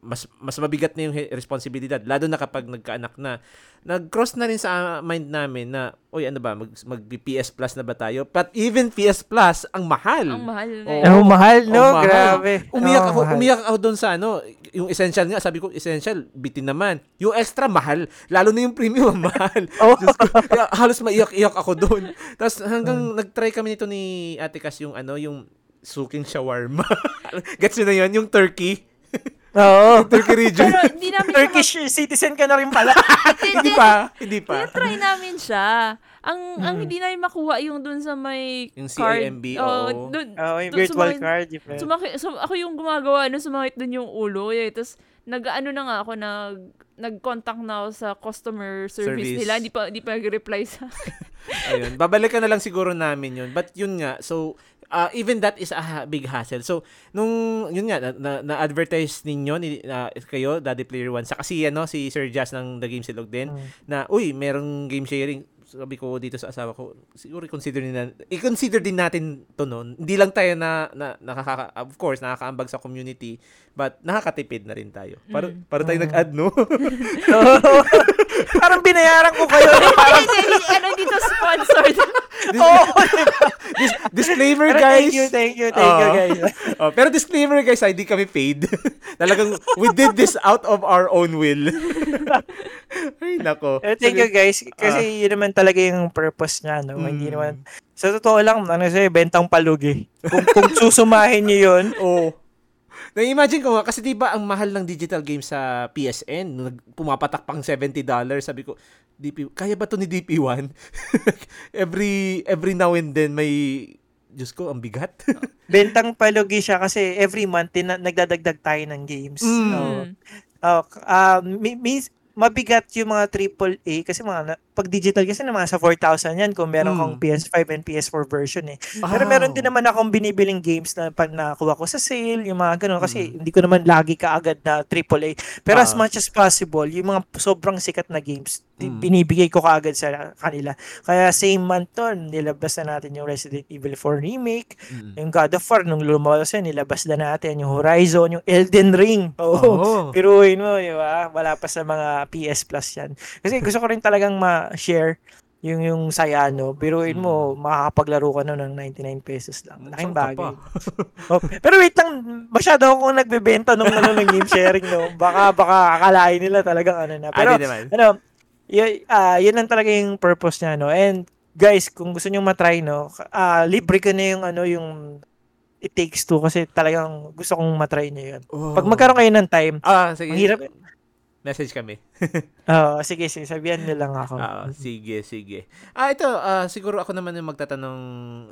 mas mas mabigat na yung responsibilidad lalo na kapag nagkaanak na nag-cross na rin sa mind namin na oy ano ba mag, mag PS Plus na ba tayo but even PS Plus ang mahal Ang mahal na. Oh, mahal, no? Oh, mahal. Grabe. Umiyak Oh, ako, mahal. umiyak ako doon sa ano, yung essential nga, sabi ko essential, bitin naman. Yung extra mahal, lalo na yung premium <laughs> mahal. Oh. Kaya halos maiyak-iyak ako doon. Tapos hanggang Hmm. nag-try kami nito ni Ate Cas yung ano, yung suking shawarma. <laughs> Gets nyo na yun? Yung turkey. <laughs> Oo. Turkey region. Pero hindi namin Turkish citizen ka na rin pala. <laughs> hindi pa. Hindi pa. try namin siya. Ang ang Hmm. hindi namin makuha yung dun sa may Yung card. CIMB, Oo, oo. dun, Oo, yung dun virtual sumakit- card. Yung friend. Sumaki, sum, ako yung gumagawa, ano, sumakit dun yung ulo. Eh. Tapos, nag-ano na nga ako, nag, nag-contact na ako sa customer service, Service. nila. Hindi pa, hindi pa nag-reply sa Ayun. Babalikan na lang siguro namin yun. But yun nga, so, uh, even that is a big hassle. So, nung, yun nga, na, na, na-advertise ninyo, ni, na, kayo, Daddy Player One, sa kasi ano, si Sir Jazz ng The Game Silog din, Mm. na, uy, merong game sharing. Sabi ko dito sa asawa ko, siguro i-consider din, na, i-consider din natin to noon. Hindi lang tayo na, na nakaka, of course, nakakaambag sa community, but nakakatipid na rin tayo. Para, Mm. para tayo Mm. nag-add, no? <laughs> <laughs> <laughs> Parang binayaran ko kayo. no? Parang, Hindi, hindi, ano dito sponsored. <laughs> Oo. <laughs> Dis- disclaimer, Pero guys. Thank you, thank you, thank you, Oo. guys. <laughs> Oh, pero disclaimer guys, ah, hindi kami paid. Talagang we did this out of our own will. Ay nako. Eh, thank you, guys. Kasi yun naman talaga yung purpose niya, no? Hindi Mm. naman, sa totoo lang, ano siya, bentang palugi. Kung, kung susumahin niyo yun, Oh. Na-imagine ko nga, kasi di ba ang mahal ng digital game sa PSN, nung pumapatak pang $70, sabi ko, DP, kaya ba to ni DP1? <laughs> every every now and then may, Diyos ko, ang bigat. <laughs> bentang palugi siya kasi every month tina- nagdadagdag tayo ng games. Mm. Oo. Oh, uh, mi- mis- mabigat yung mga triple A kasi mga na- pag digital kasi naman sa 4,000 yan kung meron Mm. kang PS5 and PS4 version eh. Pero meron din naman akong binibiling games na pag nakuha ko sa sale, yung mga ganun kasi hindi ko naman lagi kaagad na triple A. Pero as Ah. much as possible, yung mga sobrang sikat na games, Mm. binibigay ko kaagad sa kanila. Kaya same month nun, nilabas na natin yung Resident Evil 4 Remake, Mm. yung God of War, nung lumabas yan, nilabas na natin yung Horizon, yung Elden Ring. Oo. Oo. Piruin mo, di ba? Wala pa sa mga PS Plus yan. Kasi gusto ko rin talagang ma-share yung yung saya, no? Piruin mo, makakapaglaro ka no ng 99 pesos lang. Laking bagay. <laughs> Oh, pero wait lang, masyado akong nagbebenta nung ano ng game sharing, no? Baka, baka akalain nila talagang ano na. Pero, Adi naman. ano, y- ah, yun ang talaga yung purpose niya, no? And, guys, kung gusto nyo matry, no, ah, libre ko na yung, ano, yung It Takes Two kasi talagang gusto kong matry nyo yun. Oh. Pag magkaroon kayo ng time, Ah, sige. hirap, Message kami. <laughs> Oo, sige, sige, sabihan nyo lang ako. Ah, sige, sige. Ah, ito, ah, siguro ako naman yung magtatanong,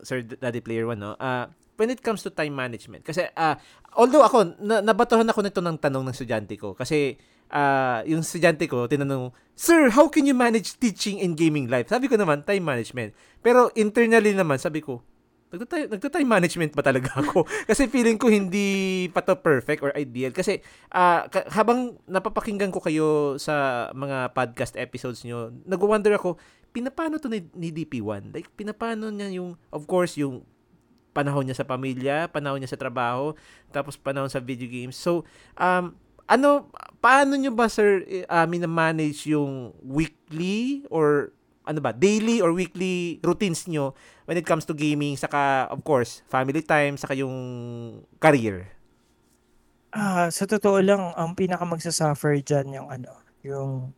Sir Daddy Player One, no? Ah, when it comes to time management, kasi, ah, although ako, na, nabatuhan ako nito ng tanong ng estudyante ko, kasi, ah, yung estudyante ko, tinanong, Sir, how can you manage teaching and gaming life? Sabi ko naman, time management. Pero internally naman, sabi ko, nagta-time, nagta-time management ba talaga <laughs> ako? kasi feeling ko hindi pa to perfect or ideal. Kasi ka- habang napapakinggan ko kayo sa mga podcast episodes nyo, nag-wonder ako, pinapano to ni, ni DP1? Like, pinapano niya yung, of course, yung panahon niya sa pamilya, panahon niya sa trabaho, tapos panahon sa video games. So, um, ano, paano nyo ba, sir, uh, manage yung weekly or ano ba, daily or weekly routines nyo when it comes to gaming, saka, of course, family time, saka yung career? Ah, sa totoo lang, ang pinaka magsasuffer dyan yung ano, yung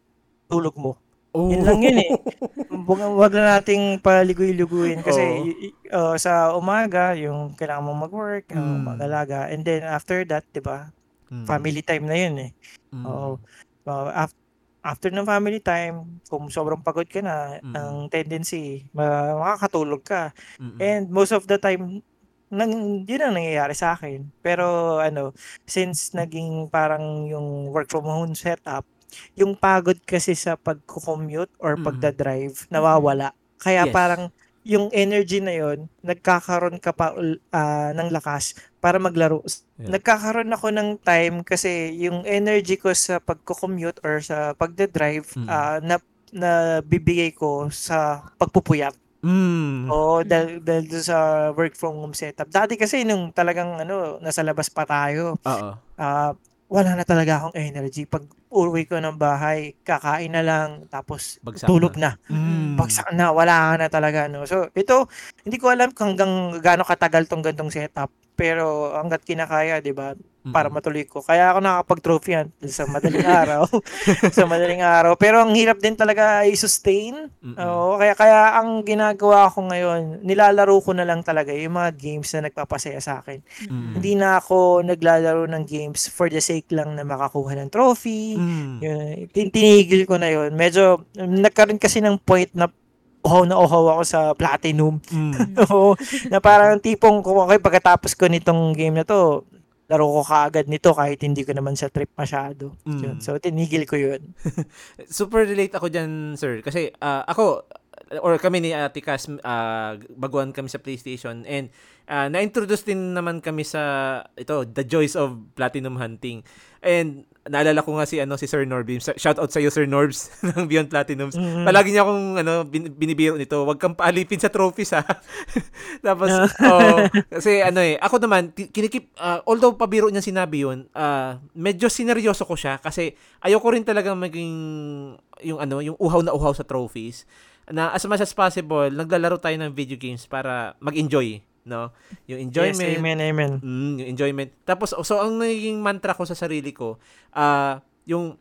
tulog mo. Oh. Yun lang yun eh. Wag, wag na nating paliguy-liguin kasi y- uh, sa umaga, yung kailangan mong mag-work, Mm. mag-alaga. And then after that, di ba, Mm. family time na yun eh. Mm. Oo. Uh, after ng family time, kung sobrang pagod ka na, Mm. ang tendency, ma- makakatulog ka. Mm-mm. And most of the time, nang, yun ang nangyayari sa akin. Pero ano, since naging parang yung work from home setup, yung pagod kasi sa pagko-commute or Mm. pagdadrive, nawawala. Kaya Yes. parang yung energy na yon nagkakaroon ka pa ah, ng lakas para maglaro. Yeah. Nagkakaroon ako ng time kasi yung energy ko sa pagko-commute or sa pagdadrive Mm. ah, na na bibigay ko sa pagpupuyat. Mm. Oo, dahil, dahil sa work from home setup. Dati kasi nung talagang ano, nasa labas pa tayo, Oo. ah, wala na talaga akong energy. Pag uwi ko ng bahay, kakain na lang, tapos Bagsak tulog na. Mm. Bagsak na, wala na talaga. No? So, ito, hindi ko alam kung hanggang gaano katagal tong gantong setup. Pero hanggat kinakaya, di ba, para matuloy ko. Kaya ako nakakapag-trophy yan sa madaling <laughs> araw. <laughs> sa madaling araw. Pero ang hirap din talaga i-sustain. Oo, kaya kaya ang ginagawa ko ngayon, nilalaro ko na lang talaga yung mga games na nagpapasaya sa akin. Mm. Hindi na ako naglalaro ng games for the sake lang na makakuha ng trophy. Mm. Yun, tinigil ko na yun. Medyo nagkaroon kasi ng point na uhaw na uhaw ako sa platinum. Mm. <laughs> Oo, na parang tipong kung okay pagkatapos ko nitong game na to, laro ko kaagad nito kahit hindi ko naman sa trip masyado. Mm. Yun. So tinigil ko yun. <laughs> Super relate ako dyan, sir. Kasi ah, ako, or kami ni Ate Cas, ah, baguhan kami sa PlayStation and ah, na-introduce din naman kami sa ito, The Joys of Platinum Hunting. And naalala ko nga si ano si Sir Norbim. Shout out sa iyo Sir Norbs <laughs> ng Beyond Platinums. Mhm. Palagi niya akong ano bin, binibiro nito, wag kang paalipin sa trophies ha. <laughs> Tapos <laughs> oh, kasi ano eh, ako naman kinikip ah, although pabiro niya sinabi 'yun, ah, medyo sineryoso ko siya kasi ayoko rin talaga maging yung ano, yung uhaw na uhaw sa trophies. Na as much as possible, naglalaro tayo ng video games para mag-enjoy, no? Yung enjoyment, Yes, amen, amen. Mm, yung enjoyment. Tapos, so, ang naging mantra ko sa sarili ko, ah yung,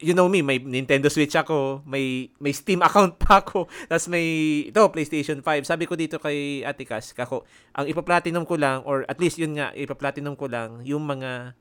you know me, may Nintendo Switch ako, may may Steam <laughs> account pa ako, tapos may, ito, PlayStation 5. Sabi ko dito kay Ate Cas, kako, ang ipa-platinum ko lang, or at least yun nga, ipa-platinum ko lang, yung mga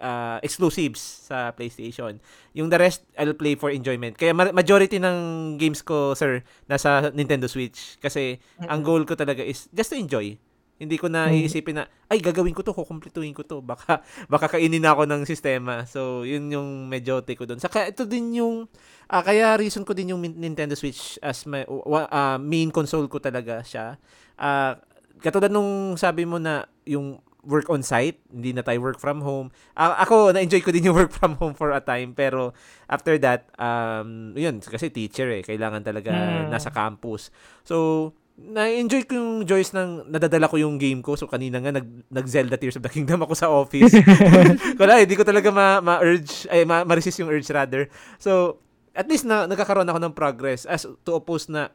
ah, exclusives sa PlayStation. Yung the rest, I'll play for enjoyment. Kaya ma- majority ng games ko, sir, nasa Nintendo Switch. Kasi, ang goal ko talaga is just to enjoy. Hindi ko na iisipin na, ay, gagawin ko to, kukumpletuhin ko to. Baka, <laughs> baka kainin na ako ng sistema. So, yun yung medyo take ko doon. Saka, ito din yung, ah, kaya reason ko din yung Nintendo Switch as my, ah, main console ko talaga siya. Ah, katulad nung sabi mo na, yung work on site, hindi na tayo work from home. Ah, ako, na-enjoy ko din yung <laughs> work from home for a time. Pero, after that, um, yun, kasi teacher eh, kailangan talaga Mm. nasa campus. So, na-enjoy ko yung joys ng nadadala ko yung game ko. So, kanina nga, nag, nag-Zelda Tears of the Kingdom ako sa office. <laughs> <laughs> Wala, hindi ko talaga ma- ma-urge, ay, ma- ma-resist yung urge rather. So, at least na nagkakaroon ako ng progress as to oppose na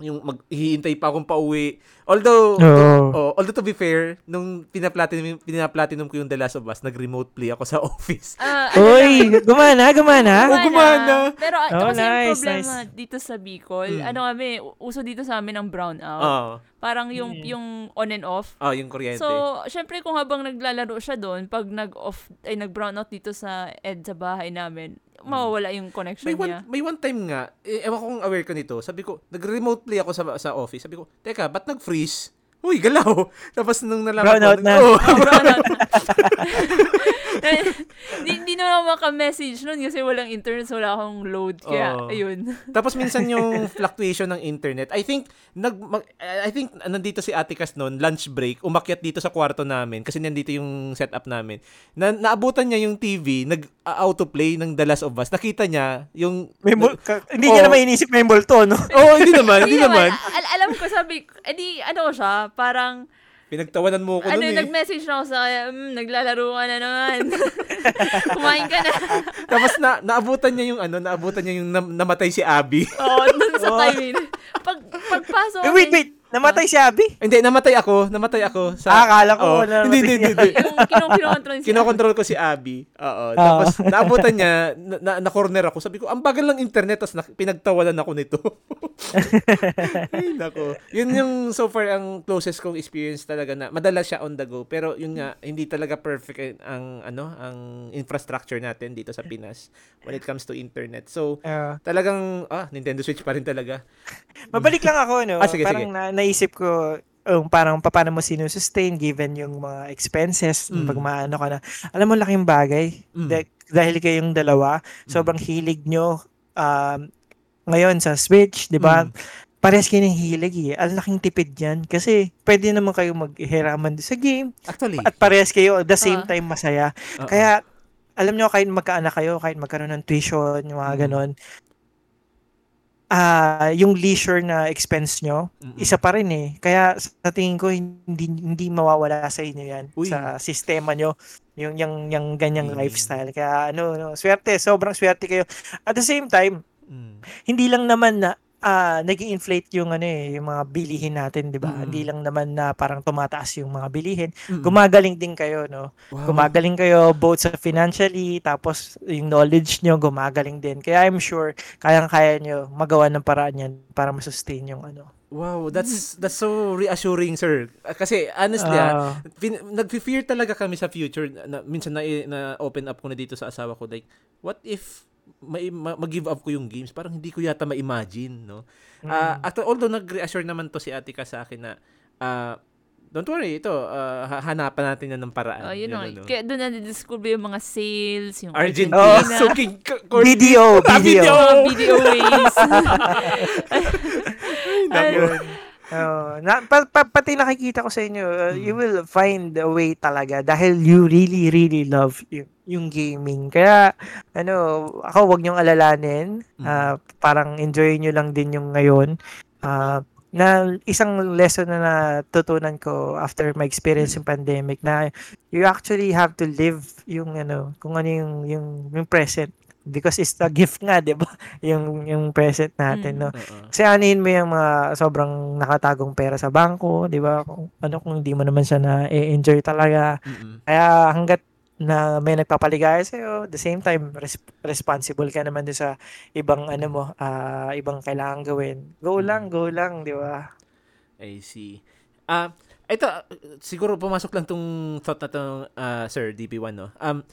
yung maghihintay pa akong pauwi. Although, Oo. oh, although to be fair, nung pinaplatinum, pinaplatinum ko yung The Last of Us, nag-remote play ako sa <laughs> office. Ah, ano lang, Uy, gumana, gumana. Oh, gumana. Pero Oh, kasi yung nice, problema nice. dito sa Bicol. Mm. Ano kami, uso dito sa amin ang brownout. Oo. Parang yung Mm. yung on and off. Oh, yung kuryente. So, syempre kung habang naglalaro siya doon, pag nag-off, ay nag-brownout dito sa ed sa bahay namin, mawawala yung connection may one, niya. may one time nga, eh, ewan ko kung aware ka nito, sabi ko, nag-remote play ako sa sa office. Sabi ko, teka, ba't nag-freeze? Uy, galaw. <laughs> Tapos nung nalaman Brownout ko, na. <laughs> Oh, <laughs> Oh, brownout na. Di, di na ako maka-message nun kasi walang internet, so wala akong load. Kaya, Oo. ayun. <laughs> Tapos minsan yung fluctuation ng internet. I think nag mag- I think nandito si Ate Cas noon, lunch break, umakyat dito sa kwarto namin kasi nandito yung setup namin. Na naabutan niya yung TV, nag autoplay ng The Last of Us. Nakita niya yung May mul- ka- hindi niya Oo. naman inisip may multo, no? <laughs> Oh, hindi naman, <laughs> hindi naman. Al- alam ko, sabi, edi, ano siya, parang, Pinagtawanan mo ko ano, noon eh. nag-message na ako sa kanya, mm, naglalaro ka na naman. <laughs> Kumain ka na. <laughs> Tapos na naabutan niya yung ano, naabutan niya yung nam- namatay si Abby. Oo, dun sa <laughs> Oh. time. Pag, pagpasok Eh, wait, wait. Namatay si Abby? hindi, namatay ako, namatay ako sa Ah, akala ko wala Hindi, hindi, hindi. Kino- kinokontrol ko si Abby. Oo. Ah. Tapos, naabutan niya, na, na, na-corner ako. Sabi ko, ang bagal ng internet. Tapos, na, pinagtawalan ako nito. <laughs> Ay, nako. Yun yung so far ang closest kong experience talaga na madalas siya on the go. Pero yun nga, hindi talaga perfect ang, ano, ang infrastructure natin dito sa Pinas when it comes to internet. So, Ah. talagang, ah, Nintendo Switch pa rin talaga. Mabalik lang ako, no? Ah, sige, parang sige. Na, naisip ko, um, parang paano mo sinusustain given yung mga expenses Mm. pag maano ka na. Alam mo, laking bagay. Mm. Da- dahil kayong dalawa, sobrang hilig nyo um, ngayon sa Switch, di ba? Mm. Pares kayo ng hilig eh. Ang laking tipid yan. Kasi pwede naman kayo maghiraman sa game. Actually. At pares kayo at the same Ah. time masaya. oo. Kaya, alam nyo, kahit magkaanak kayo, kahit magkaroon ng tuition, yung mga Mm. ganon, ah yung leisure na expense nyo, Mm-mm. isa pa rin eh. Kaya sa tingin ko, hindi, hindi mawawala sa inyo yan. Uy. Sa sistema nyo, yung, yung, yung ganyang Mm. lifestyle. Kaya ano, no, swerte, sobrang swerte kayo. At the same time, Mm. hindi lang naman na ah naging inflate yung ano eh, yung mga bilihin natin, 'di ba? Mm. Hindi lang naman na parang tumataas yung mga bilihin. Mm. Gumagaling din kayo, no? Wow. Gumagaling kayo both sa financially tapos yung knowledge nyo gumagaling din. Kaya I'm sure kayang-kaya nyo magawa ng paraan yan para masustain yung ano. Wow, that's that's so reassuring, sir. Ah, Kasi honestly, ah, Ah, fin- nag-fear talaga kami sa future. Na, na, minsan na, na open up ko na dito sa asawa ko like, what if ma- ma- mag-give up ko yung games? Parang hindi ko yata ma-imagine, no? Ah, mm. at although nag-reassure naman to si Atika sa akin na ah, don't worry, ito, ha- hanapan natin yan ng paraan. Oh, yun Yun, know, ano. Kaya doon na discover yung mga sales, yung Argentina. Oh, <laughs> so, king, court- <laughs> video, video. video. <laughs> Video ways. Ayun. Oh, na, pa, pa, pati nakikita ko sa inyo, uh, you will find a way talaga dahil you really, really love yung, yung gaming. Kaya, ano, ako wag niyong alalanin. Uh, parang enjoy nyo lang din yung ngayon. Uh, na isang lesson na natutunan ko after my experience in pandemic na you actually have to live yung ano kung ano yung yung, yung present because it's a gift nga, 'di ba? <laughs> Yung yung present natin, no. Oo. Kasi anin mo yung mga sobrang nakatagong pera sa bangko, 'di ba? Kung ano kung hindi mo naman siya na enjoy talaga. Kaya hangga't na may nagpapaligaya sa the same time res- responsible ka naman din sa ibang ano mo, ah, ibang kailangan gawin. Go lang, go lang, 'di ba? I see. Ah, ito ah, siguro pumasok lang tong thought na tong ah, Sir DP1 no. Um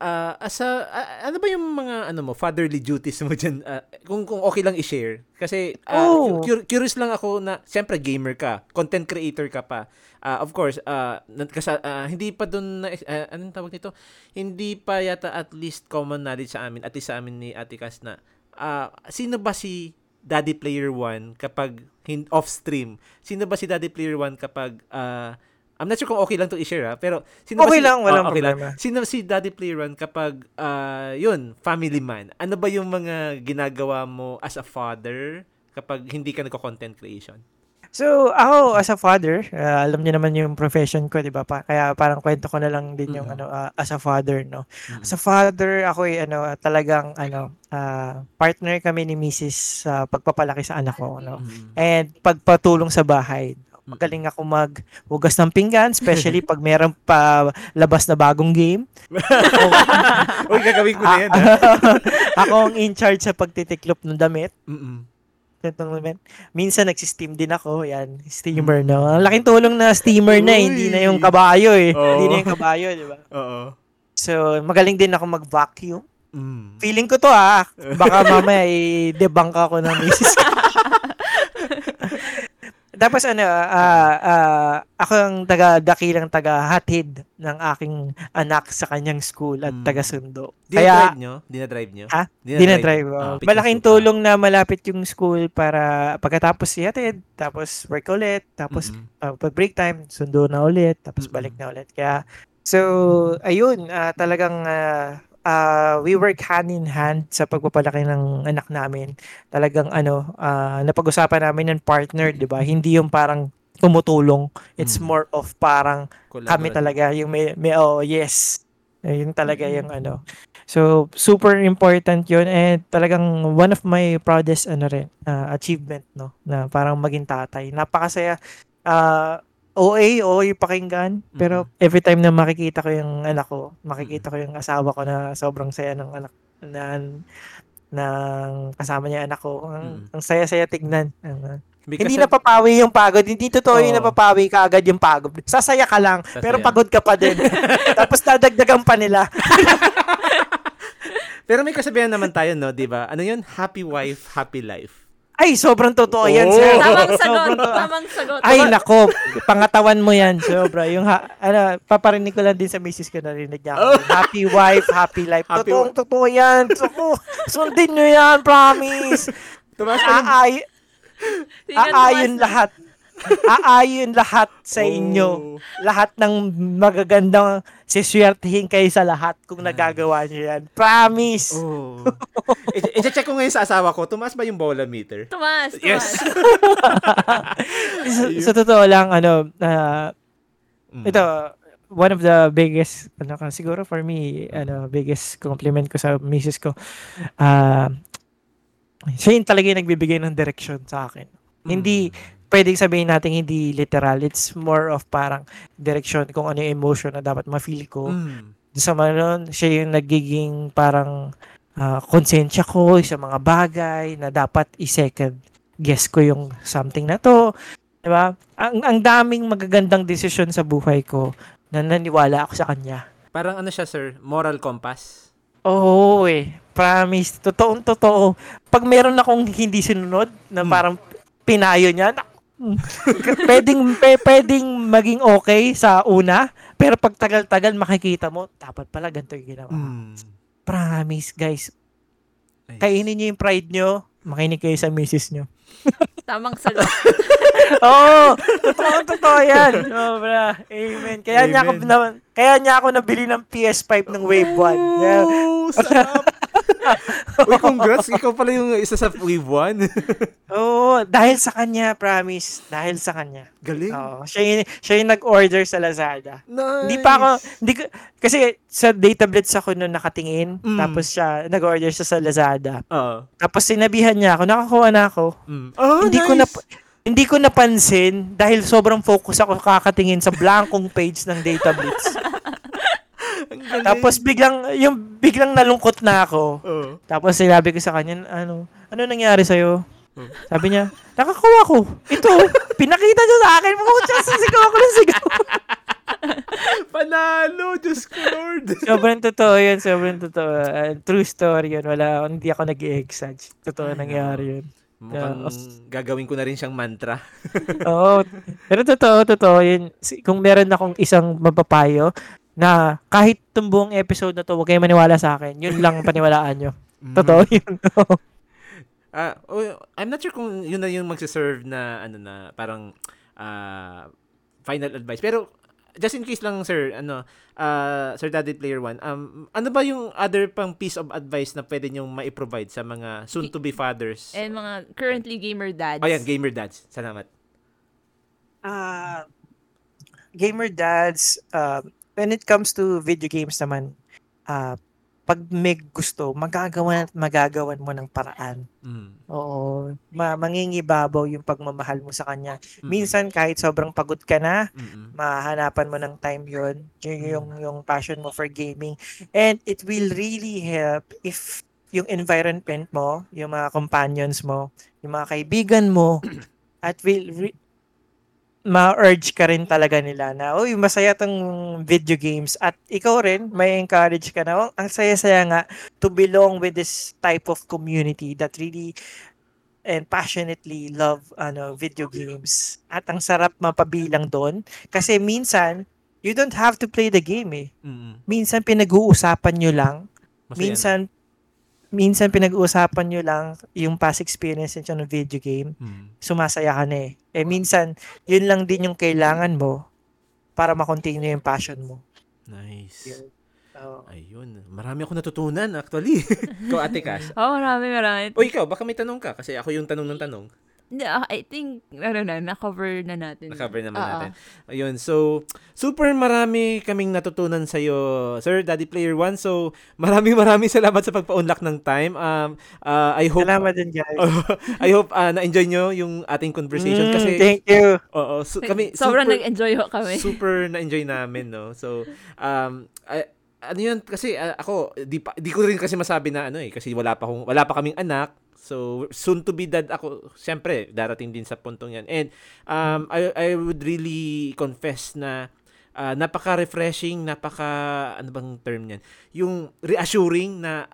ah, as a, ah, ano ba yung mga ano mo fatherly duties mo diyan kung kung okay lang i-share kasi ah, Oh. cu- curious lang ako na siyempre gamer ka, content creator ka pa. Ah, of course, ah nagkasa- ah, hindi pa doon na ah, anong tawag nito? Hindi pa yata at least common knowledge sa amin, at least sa amin ni Ate Cas na ah, sino ba si Daddy Player 1 kapag hin- off stream? Sino ba si Daddy Player 1 kapag ah, I'm not sure kung okay lang to i-share ha, pero sino ba Okay si, lang, walang oh, okay lang. problema. Sino si Daddy Player 1 kapag ah, yun, family man? Ano ba yung mga ginagawa mo as a father kapag hindi ka nagko-content creation? So, ako as a father, uh, alam niyo naman yung profession ko, 'di ba? Pa, kaya parang kwento ko na lang din yung Mhm. ano uh, as a father, no. Mhm. As a father, ako ay ano talagang ano ah, partner kami ni Mrs. sa pagpapalaki sa anak ko, no. Mhm. And pagpatulong sa bahay. Magaling ako maghugas ng pinggan, especially <laughs> pag meron pa labas na bagong game. <laughs> Uy, gagawin ko na yan. <laughs> ako ang in charge sa pagtitiklop ng damit. Mm-mm. Moment. Minsan nagsi-steam din ako. Yan, steamer no. Ang laking tulong na steamer na, eh. hindi na yung kabayo eh. Oo. Hindi na yung kabayo, di ba? Oo. So, magaling din ako mag-vacuum. Mm. Feeling ko to ah. Baka mamaya i-debunk ako ng misis ko. Tapos ano, ah ah, ako ang taga dakilang taga hatid ng aking anak sa kanyang school at Mm. taga sundo. Dinadrive nyo? Dinadrive nyo? Ha? Dinadrive? Oh. Malaking tulong na malapit yung school para pagkatapos ihatid, tapos work ulit, tapos Mm-mm. uh, pag break time, sundo na ulit, tapos Mm-mm. balik na ulit. Kaya, so, ayun, ah, talagang ah, ah, we work hand in hand sa pagpapalaki ng anak namin. Talagang ano, ah, napag-usapan namin ng partner, di ba? Hindi yung parang tumutulong. It's Mm. more of parang kami talaga yung may, may oh yes yun talaga yung ano so super important yun and talagang one of my proudest ano rin uh, achievement no na parang maging tatay napakasaya uh, OA OA pakinggan pero every time na makikita ko yung anak ko makikita ko yung asawa ko na sobrang saya ng anak na ng kasama niya anak ko ang, Mm. ang saya-saya tignan Because hindi napapawi yung pagod. Hindi totoo yung Oo. napapawi ka agad yung pagod. Sasaya ka lang, pero Sasaya. pagod ka pa din. <laughs> Tapos dadagdagan pa nila. <laughs> Pero may kasabihan naman tayo, no? Di ba? Ano yun? Happy wife, happy life. Ay, sobrang totoo yan, Oh. sir. Tamang sagot. Sobrang to- Tamang sagot. Ay, nako. Pangatawan mo yan, sobra. Yung, ha, ano, paparinig ko lang din sa misis ko narinig niya. <laughs> Happy wife, happy life. Happy Totoong totoo yan. So, sundin nyo yan, promise. Tumas Aay, aayon lahat. Aayon lahat sa Oh. inyo. Lahat ng magagandang siswertihin kayo sa lahat kung nagagawa nyo yan. Promise. Oh. I- I-check ko ngayon sa asawa ko, tumaas ba yung bola meter? Tumas, tumas. Yes. sa, sa totoo lang, ano, ah, Mm. ito, one of the biggest, ano siguro for me, ano, biggest compliment ko sa misis ko, ah, siya yung talaga yung nagbibigay ng direction sa akin. Hindi, pwedeng sabihin natin hindi literal. It's more of parang direction kung ano yung emotion na dapat ma-feel ko. Mm. Sa mga nun, siya yung nagiging parang ah, konsensya ko sa mga bagay na dapat i-second guess ko yung something na to. Diba? Ang, ang daming magagandang desisyon sa buhay ko na naniwala ako sa kanya. Parang ano siya, sir? Moral compass? Oo eh. Promise. Totoong totoo. Pag meron akong hindi sinunod na Hmm. parang pinayo niya, hmm. <laughs> pwedeng, pe, pwedeng maging okay sa una, pero pag tagal-tagal makikita mo, dapat pala ganito yung ginawa. Mm. Promise, guys. Kainin niyo yung pride niyo, makinig kayo sa misis niyo. <laughs> Tamang sagot. <laughs> Oo, totoo, totoo yan. Sobra. Amen. Kaya niya ako Amen. na, kaya niya ako nabili ng PS5 ng Wave 1. Yeah. Oh, sarap. <laughs> Uy, congrats. Ikaw pala yung isa sa Wave 1. <laughs> Oo, dahil sa kanya, promise. Dahil sa kanya. Galing. Oo, siya yung, siya yung nag-order sa Lazada. Nice. Hindi pa ako, hindi ko, kasi sa data blitz ako noon nakatingin, Mm. tapos siya, nag-order siya sa Lazada. Oo. Tapos sinabihan niya ako, nakakuha na ako. Mm. Oh, hindi ko na nice. hindi ko napansin dahil sobrang focus ako kakatingin sa blankong page ng data blitz. <laughs> Tapos biglang yung biglang nalungkot na ako. Oo. Tapos sinabi ko sa kanya, ano, ano nangyari sa'yo? Hmm. Sabi niya, nakakuha ko. Ito, pinakita niya sa akin. Pumunta sa sigaw ako ng sigaw. <laughs> Panalo, Diyos ko, Lord. <laughs> sobrang totoo yun, sobrang totoo. Uh, true story yun. Wala, hindi ako nag-exage. Totoo Ay, nangyari yun. Mukhang gagawin ko na rin siyang mantra. Oo. Pero totoo, totoo yun. Kung meron akong isang mapapayo na kahit itong buong episode na to, huwag kayo maniwala sa akin. Yun lang ang paniwalaan nyo. Totoo yun. Ah, oh, I'm not sure kung yun na yung magse-serve na ano na parang ah, final advice. Pero just in case lang sir, ano, ah, Sir Daddy Player 1, um ano ba yung other pang piece of advice na pwede niyo mai-provide sa mga soon to be fathers? And mga currently gamer dads. Oh, yan, gamer dads. Salamat. Ah, gamer dads, uh, when it comes to video games naman, ah, pag may gusto, magagawa at magagawan mo ng paraan. Mm. Oo. Ma- mangingibabaw yung pagmamahal mo sa kanya. Mm. Minsan, kahit sobrang pagod ka na, Mm-mm. mahanapan mo ng time yon yung, yung, yung passion mo for gaming. And it will really help if yung environment mo, yung mga companions mo, yung mga kaibigan mo, <clears throat> at will re- ma-urge ka rin talaga nila na, uy, masaya tong video games. At ikaw rin, may encourage ka na, oh, ang saya-saya nga to belong with this type of community that really and passionately love ano video games. At ang sarap mapabilang doon kasi minsan you don't have to play the game eh. Mm-mm. Minsan pinag-uusapan nyo lang. Masaya minsan minsan pinag-uusapan nyo lang yung past experience nyo ng video game. Mm. Sumasaya ka na eh. Eh minsan yun lang din yung kailangan mo para ma-continue yung passion mo. Nice. Yun. Oo. Ayun. Marami ako natutunan actually. <laughs> Ikaw, Ate Cash. Oh, marami, marami. O ikaw, baka may tanong ka kasi ako yung tanong ng tanong. Ah, I think, ano na, na-cover na natin. Na-cover naman Oo. natin. Ayun, so, super marami kaming natutunan sa'yo, Sir Daddy Player One. So, maraming maraming salamat sa pagpa-unlock ng time. Um, uh, I hope, Salamat din guys. <laughs> I hope uh, na-enjoy nyo yung ating conversation Mm, kasi, thank you. oo, su- kami, Sobrang super, nag-enjoy ho kami. super na-enjoy namin, no? So, um, I- ano yun, kasi ah, ako, di, pa, di ko rin kasi masabi na ano eh, kasi wala pa, kong, wala pa kaming anak. So, soon to be dad ako, syempre, darating din sa puntong yan. And, um, I, I would really confess na ah, napaka-refreshing, napaka, ano bang term niyan? Yung reassuring na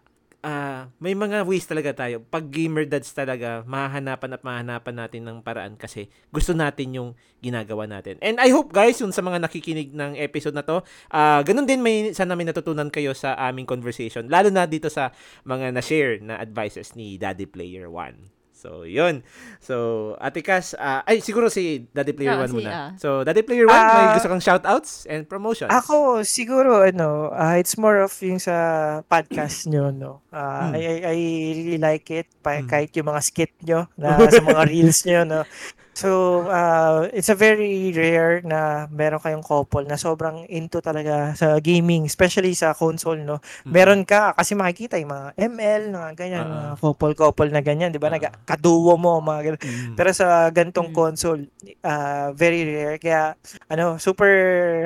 ah, may mga ways talaga tayo. Pag gamer dads talaga, mahahanapan at mahahanapan natin ng paraan kasi gusto natin yung ginagawa natin. And I hope guys, yung sa mga nakikinig ng episode na to, ah ganun din may sana may natutunan kayo sa aming conversation. Lalo na dito sa mga na-share na advices ni Daddy Player 1. So, yun. So, Ate Cass, ah, ay, siguro si Daddy Player 1 Ah, si, muna. ah. So, Daddy Player 1, may Ah, gusto kang shoutouts and promotions. Ako, siguro, ano, ah, it's more of yung sa podcast nyo, no? Ah, Mm. I, I, I really like it, pa, Mm. kahit yung mga skit nyo, na <laughs> sa mga reels nyo, no? So, ah, it's a very rare na meron kayong couple na sobrang into talaga sa gaming, especially sa console, no? Mm. Meron ka, kasi makikita yung mga ML, mga ganyan, Ah, mga couple-couple na ganyan, di ba? Ah. Nagkaduo mo, mga ganyan. Mm. Pero sa gantong Mm. console, ah, very rare. Kaya, ano, super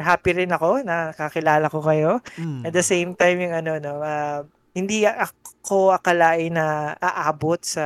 happy rin ako na kakilala ko kayo. Mm. At the same time, yung ano, no, ah, hindi ako akalain na aabot sa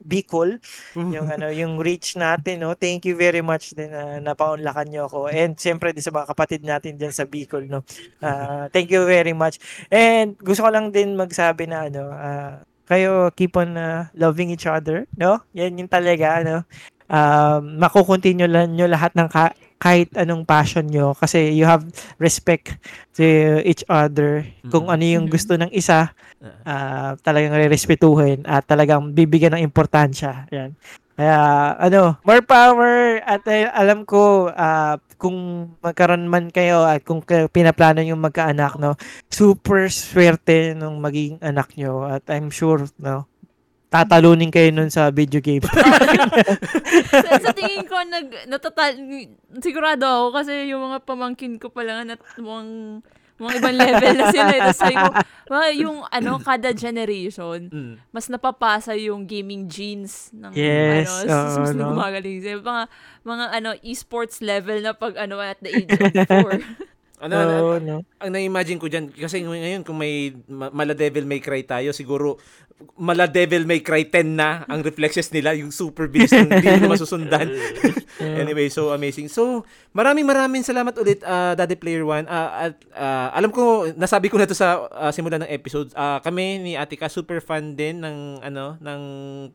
Bicol, yung ano, yung reach natin, no. Thank you very much din na napaunlakan niyo ako. And siyempre din sa mga kapatid natin diyan sa Bicol, no. Ah, thank you very much. And gusto ko lang din magsabi na ano, ah, kayo keep on ah, loving each other, no? Yan yung talaga, ano. Um, makukontinue lang nyo lahat ng ka- kahit anong passion nyo kasi you have respect to each other. Kung Mhm. ano yung Mhm. gusto ng isa, Ah. ah, talagang re-respetuhin at talagang bibigyan ng importansya. Yan. Kaya, ano, more power at eh, alam ko, ah, kung magkaroon man kayo at kung pinaplano yung magkaanak, no, super swerte nung magiging anak nyo at I'm sure, no, tatalunin kayo nun sa video game. <laughs> <laughs> sa, sa tingin ko, nag, natatal, sigurado ako kasi yung mga pamangkin ko pa lang at mukhang, mukhang ibang level na sila. Tapos sabi ko, mga yung ano, kada generation, Mm. mas napapasa yung gaming genes ng Yes, ano, oo, mas no? gumagaling sila. Mga, mga ano, esports level na pag ano, at the age of 4. <laughs> Ano, ano, Oo, no? ang na-imagine ko dyan, kasi ngayon kung may ma- mala devil may cry tayo, siguro mala devil may cry 10 na ang reflexes nila, yung super bilis ng hindi mo masusundan. <laughs> <laughs> anyway, so amazing. So, maraming maraming salamat ulit, uh, Daddy Player One. Ah, at ah, alam ko, nasabi ko na to sa ah, simula ng episode. Ah, kami ni Atika, super fan din ng, ano, ng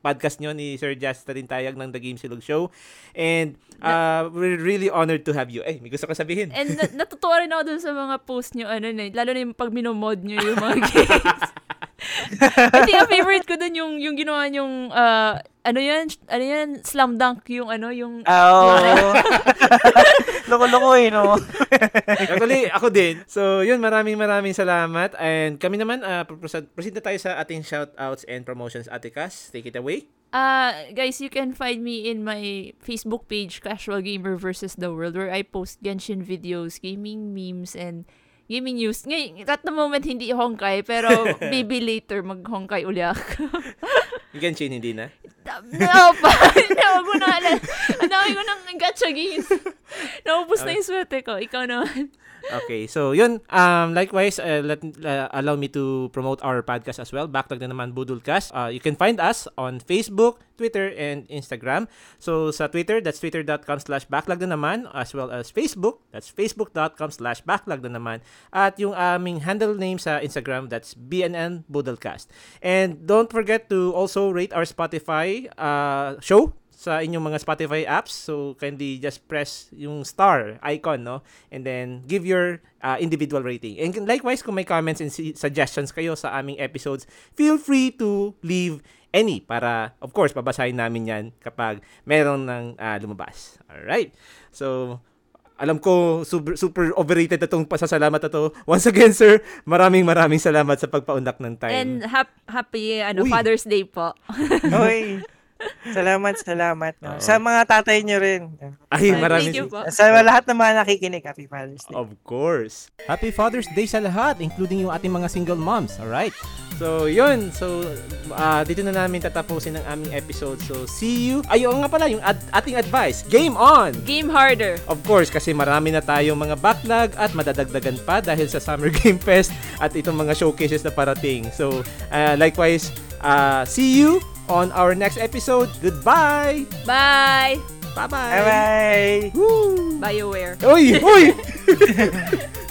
podcast nyo ni Sir Justin Tayag ng The Game Silog Show. And ah, we're really honored to have you. Eh, may gusto ka sabihin. And na- natutuwa rin ako dun sa mga post nyo, ano na, lalo na yung pag minomod nyo yung <laughs> mga games. I think ang favorite ko dun yung, yung ginawa yung, uh, ano yan, ano yan, slam dunk yung, ano, yung, Oo. <laughs> Loko-loko eh, no? <laughs> Actually, ako din. So, yun, maraming maraming salamat. And kami naman, uh, proceed, proceed na tayo sa ating shoutouts and promotions. Ate Cass, take it away. Uh, guys, you can find me in my Facebook page, Casual Gamer versus the World, where I post Genshin videos, gaming memes, and gaming news. Ngayon, at the moment, hindi Honkai, pero <laughs> maybe later mag-Honkai uli ako. <laughs> Genshin, hindi na. no, <laughs> pa. Hindi, wag mo na alala. Ang dami ko ng gacha games. Naubos na yung swerte ko. Ikaw naman. Okay, so yun. Um, likewise, uh, let uh, allow me to promote our podcast as well. Backlog na naman Budulcast. Uh, you can find us on Facebook, Twitter, and Instagram. So sa Twitter, that's twitter.com slash backlog na naman. As well as Facebook, that's facebook.com slash backlog na naman. At yung aming handle name sa Instagram, that's BNN Budulcast. And don't forget to also rate our Spotify uh, show sa inyong mga Spotify apps. So, kindly just press yung star icon, no? And then, give your uh, individual rating. And likewise, kung may comments and suggestions kayo sa aming episodes, feel free to leave any para, of course, babasahin namin yan kapag meron ng uh, lumabas. Alright? So, alam ko, super, super overrated na itong pasasalamat na to. Once again, sir, maraming maraming salamat sa pagpaundak ng time. And hap- happy ano Uy. Father's Day po. Hoy. <laughs> Salamat, salamat. No? Sa mga tatay nyo rin. Ay, Thank maraming you po. Sa lahat ng mga nakikinig, Happy Father's Day. Of course. Happy Father's Day sa lahat, including yung ating mga single moms. Alright? So, yun. So, ah, dito na namin tatapusin ang aming episode. So, see you. Ayun nga pala, yung ad- ating advice. Game on! Game harder. Of course, kasi marami na tayong mga backlog at madadagdagan pa dahil sa Summer <laughs> Game Fest at itong mga showcases na parating. So, ah, likewise, ah, see you on our next episode. Goodbye! Bye. Bye-bye! Bye-bye! Woo! BioWare. Uy! Uy! <laughs>